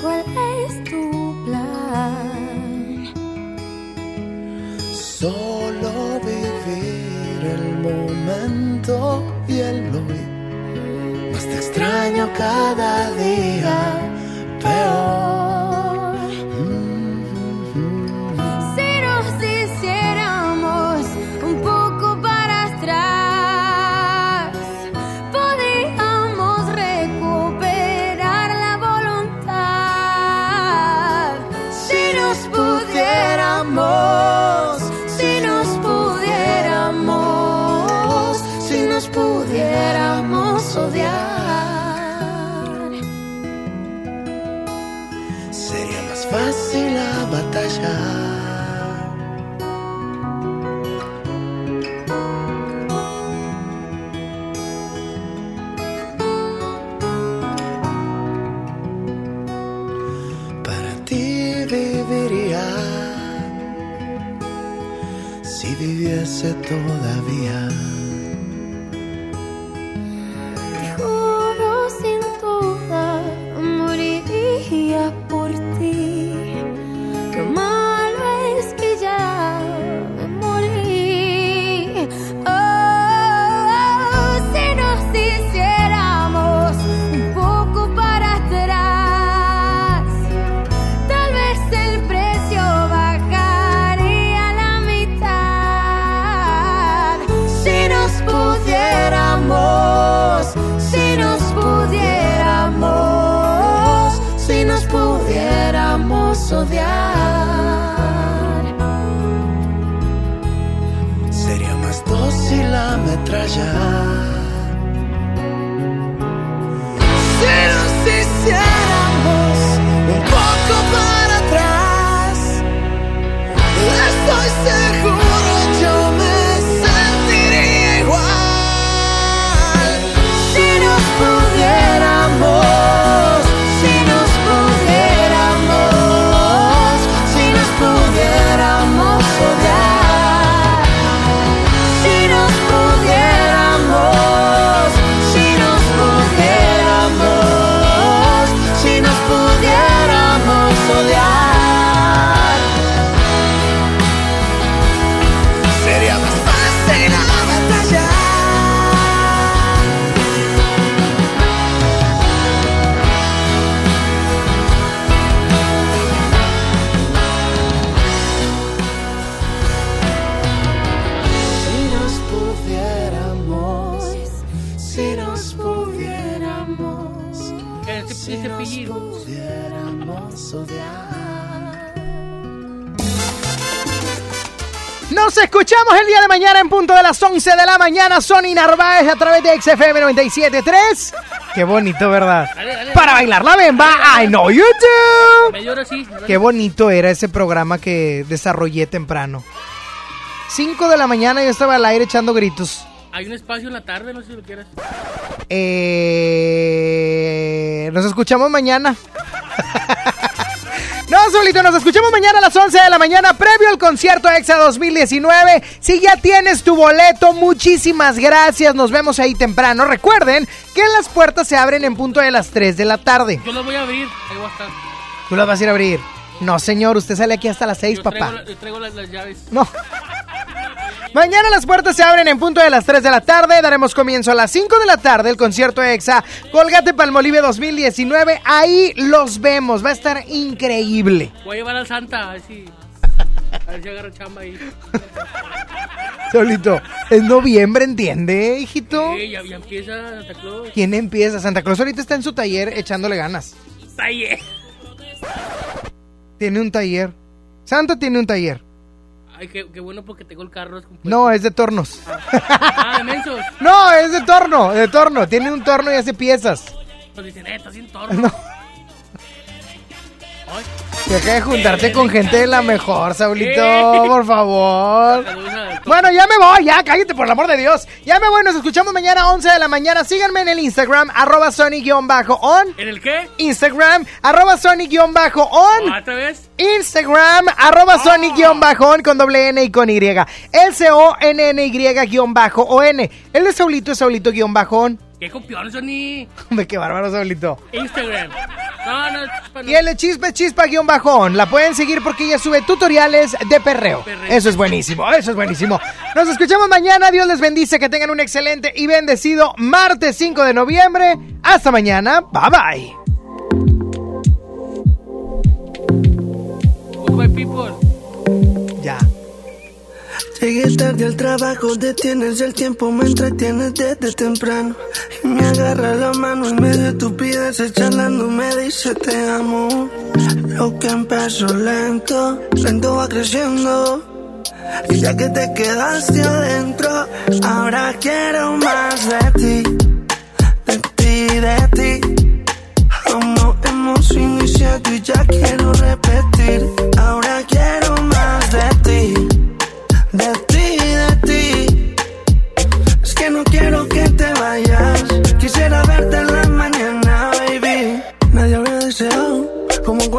S94: ¿Cuál es tu plan?
S88: Solo vivir el momento y el hoy. Más te extraño cada día peor. Todavía.
S2: Escuchamos el día de mañana en punto de las 11 de la mañana. Sony Narváez a través de XFM 97.3. Qué bonito, ¿verdad?
S76: Dale, dale,
S2: Para
S76: dale.
S2: bailar la bemba, I know you do.
S76: Sí.
S2: Qué bonito era ese programa que desarrollé temprano. 5 de la mañana yo estaba al aire echando gritos.
S76: Hay un espacio en la tarde, no sé si lo quieras.
S2: Eh, nos escuchamos mañana. No, Solito, nos escuchamos mañana a las 11 de la mañana, previo al concierto EXA 2019. Si ya tienes tu boleto, muchísimas gracias. Nos vemos ahí temprano. Recuerden que las puertas se abren en punto de las 3 de la tarde.
S76: Yo lo voy a abrir. Ahí voy a estar.
S2: ¿Tú las vas a ir a abrir? No, señor, usted sale aquí hasta las 6,
S76: Yo
S2: papá.
S76: traigo, yo traigo las, las llaves.
S2: No. Mañana las puertas se abren en punto de las 3 de la tarde. Daremos comienzo a las 5 de la tarde el concierto EXA Colgate Palmolive 2019. Ahí los vemos. Va a estar increíble.
S76: Voy a llevar al Santa, a ver si. A ver si agarro chamba ahí.
S2: Solito. Es noviembre, ¿entiende, hijito?
S76: Sí, ya, ya empieza Santa Claus.
S2: ¿Quién empieza? Santa Claus ahorita está en su taller echándole ganas.
S76: Taller.
S2: Tiene un taller. Santa tiene un taller.
S76: Ay, qué, qué bueno porque tengo el carro descompuesto.
S2: No, es de tornos.
S76: Ah, de mensos.
S2: No, es de torno, de torno. Tiene un torno y hace piezas.
S76: Pues dicen, eh, está sin torno.
S2: No. Deja de juntarte con gente de la mejor, Saulito,
S76: Eh.
S2: por favor. Bueno, ya me voy, ya, cállate por el amor de Dios. Ya me voy, nos escuchamos mañana a 11 de la mañana. Síganme en el Instagram, arroba Sony-on.
S76: ¿En el qué?
S2: Instagram, arroba Sony-on.
S76: ¿Otra vez?
S2: Instagram, arroba Sony-on con doble N y con Y. L-C-O-N-N-Y-on. El de Saulito es Saulito-on.
S76: ¿Qué copión, Sony?
S2: Hombre, qué bárbaro, Saulito.
S76: Instagram. No, no, chispa, no.
S2: Y el chispa chispa guion bajón. La pueden seguir porque ella sube tutoriales de perreo. Eso es buenísimo, eso es buenísimo. Nos escuchamos mañana. Dios les bendice. Que tengan un excelente y bendecido martes 5 de noviembre. Hasta mañana. Bye bye.
S76: Goodbye, people.
S26: Llegué tarde al trabajo, detienes el tiempo, me entretienes desde temprano. Y me agarra la mano en medio de estupideces, charlando, me dice te amo. Lo que empezó lento, lento va creciendo. Y ya que te quedaste adentro, ahora quiero más de ti, de ti, de ti. Hemos iniciado y ya quiero repetir. Ahora quiero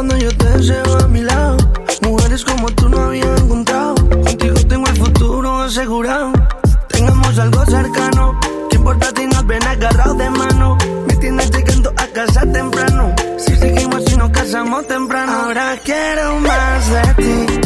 S26: cuando yo te deseo a mi lado. Mujeres como tú no había encontrado. Contigo tengo el futuro asegurado. Tengamos algo cercano. ¿Qué importa si nos ven agarrados de mano? Me tienes llegando a casa temprano. Si seguimos y nos casamos temprano. Ahora quiero más de ti.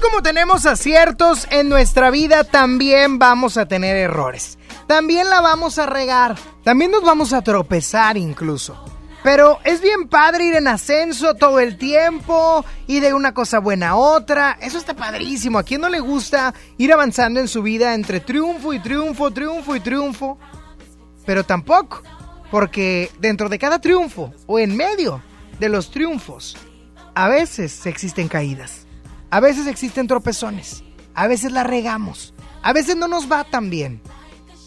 S2: Como tenemos aciertos en nuestra vida, también vamos a tener errores. También la vamos a regar. También nos vamos a tropezar incluso. Pero es bien padre ir en ascenso todo el tiempo y de una cosa buena a otra. Eso está padrísimo. ¿A quién no le gusta ir avanzando en su vida entre triunfo y triunfo, triunfo y triunfo? Pero tampoco, porque dentro de cada triunfo o en medio de los triunfos, a veces existen caídas. A veces existen tropezones. A veces la regamos. A veces no nos va tan bien.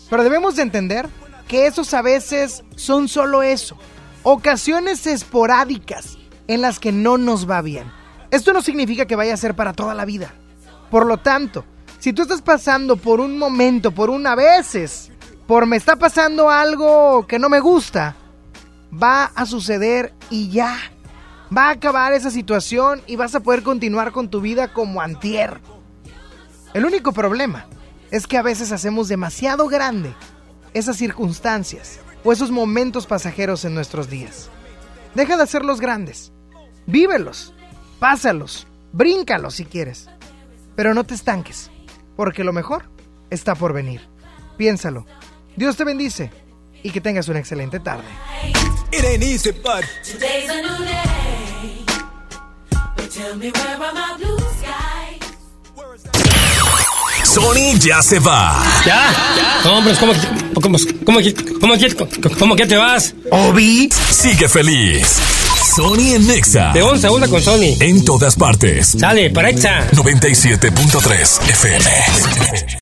S2: Pero debemos de entender que esos a veces son solo eso. Ocasiones esporádicas en las que no nos va bien. Esto no significa que vaya a ser para toda la vida. Por lo tanto, si tú estás pasando por un momento, por una veces, por me está pasando algo que no me gusta, va a suceder y ya. Va a acabar esa situación y vas a poder continuar con tu vida como antier. El único problema es que a veces hacemos demasiado grande esas circunstancias o esos momentos pasajeros en nuestros días. Deja de hacerlos grandes. Vívelos, pásalos, bríncalos si quieres. Pero no te estanques, porque lo mejor está por venir. Piénsalo. Dios te bendice y que tengas una excelente tarde.
S95: It ain't easy, but
S1: Sony ya se va.
S96: ¿Ya? No, pero es como que, como, como que, como que, como que te vas.
S1: Obi sigue feliz. Sony en Nexa.
S96: De 11 a 1 con Sony.
S1: En todas partes.
S96: Sale, para Exa.
S1: 97.3 FM.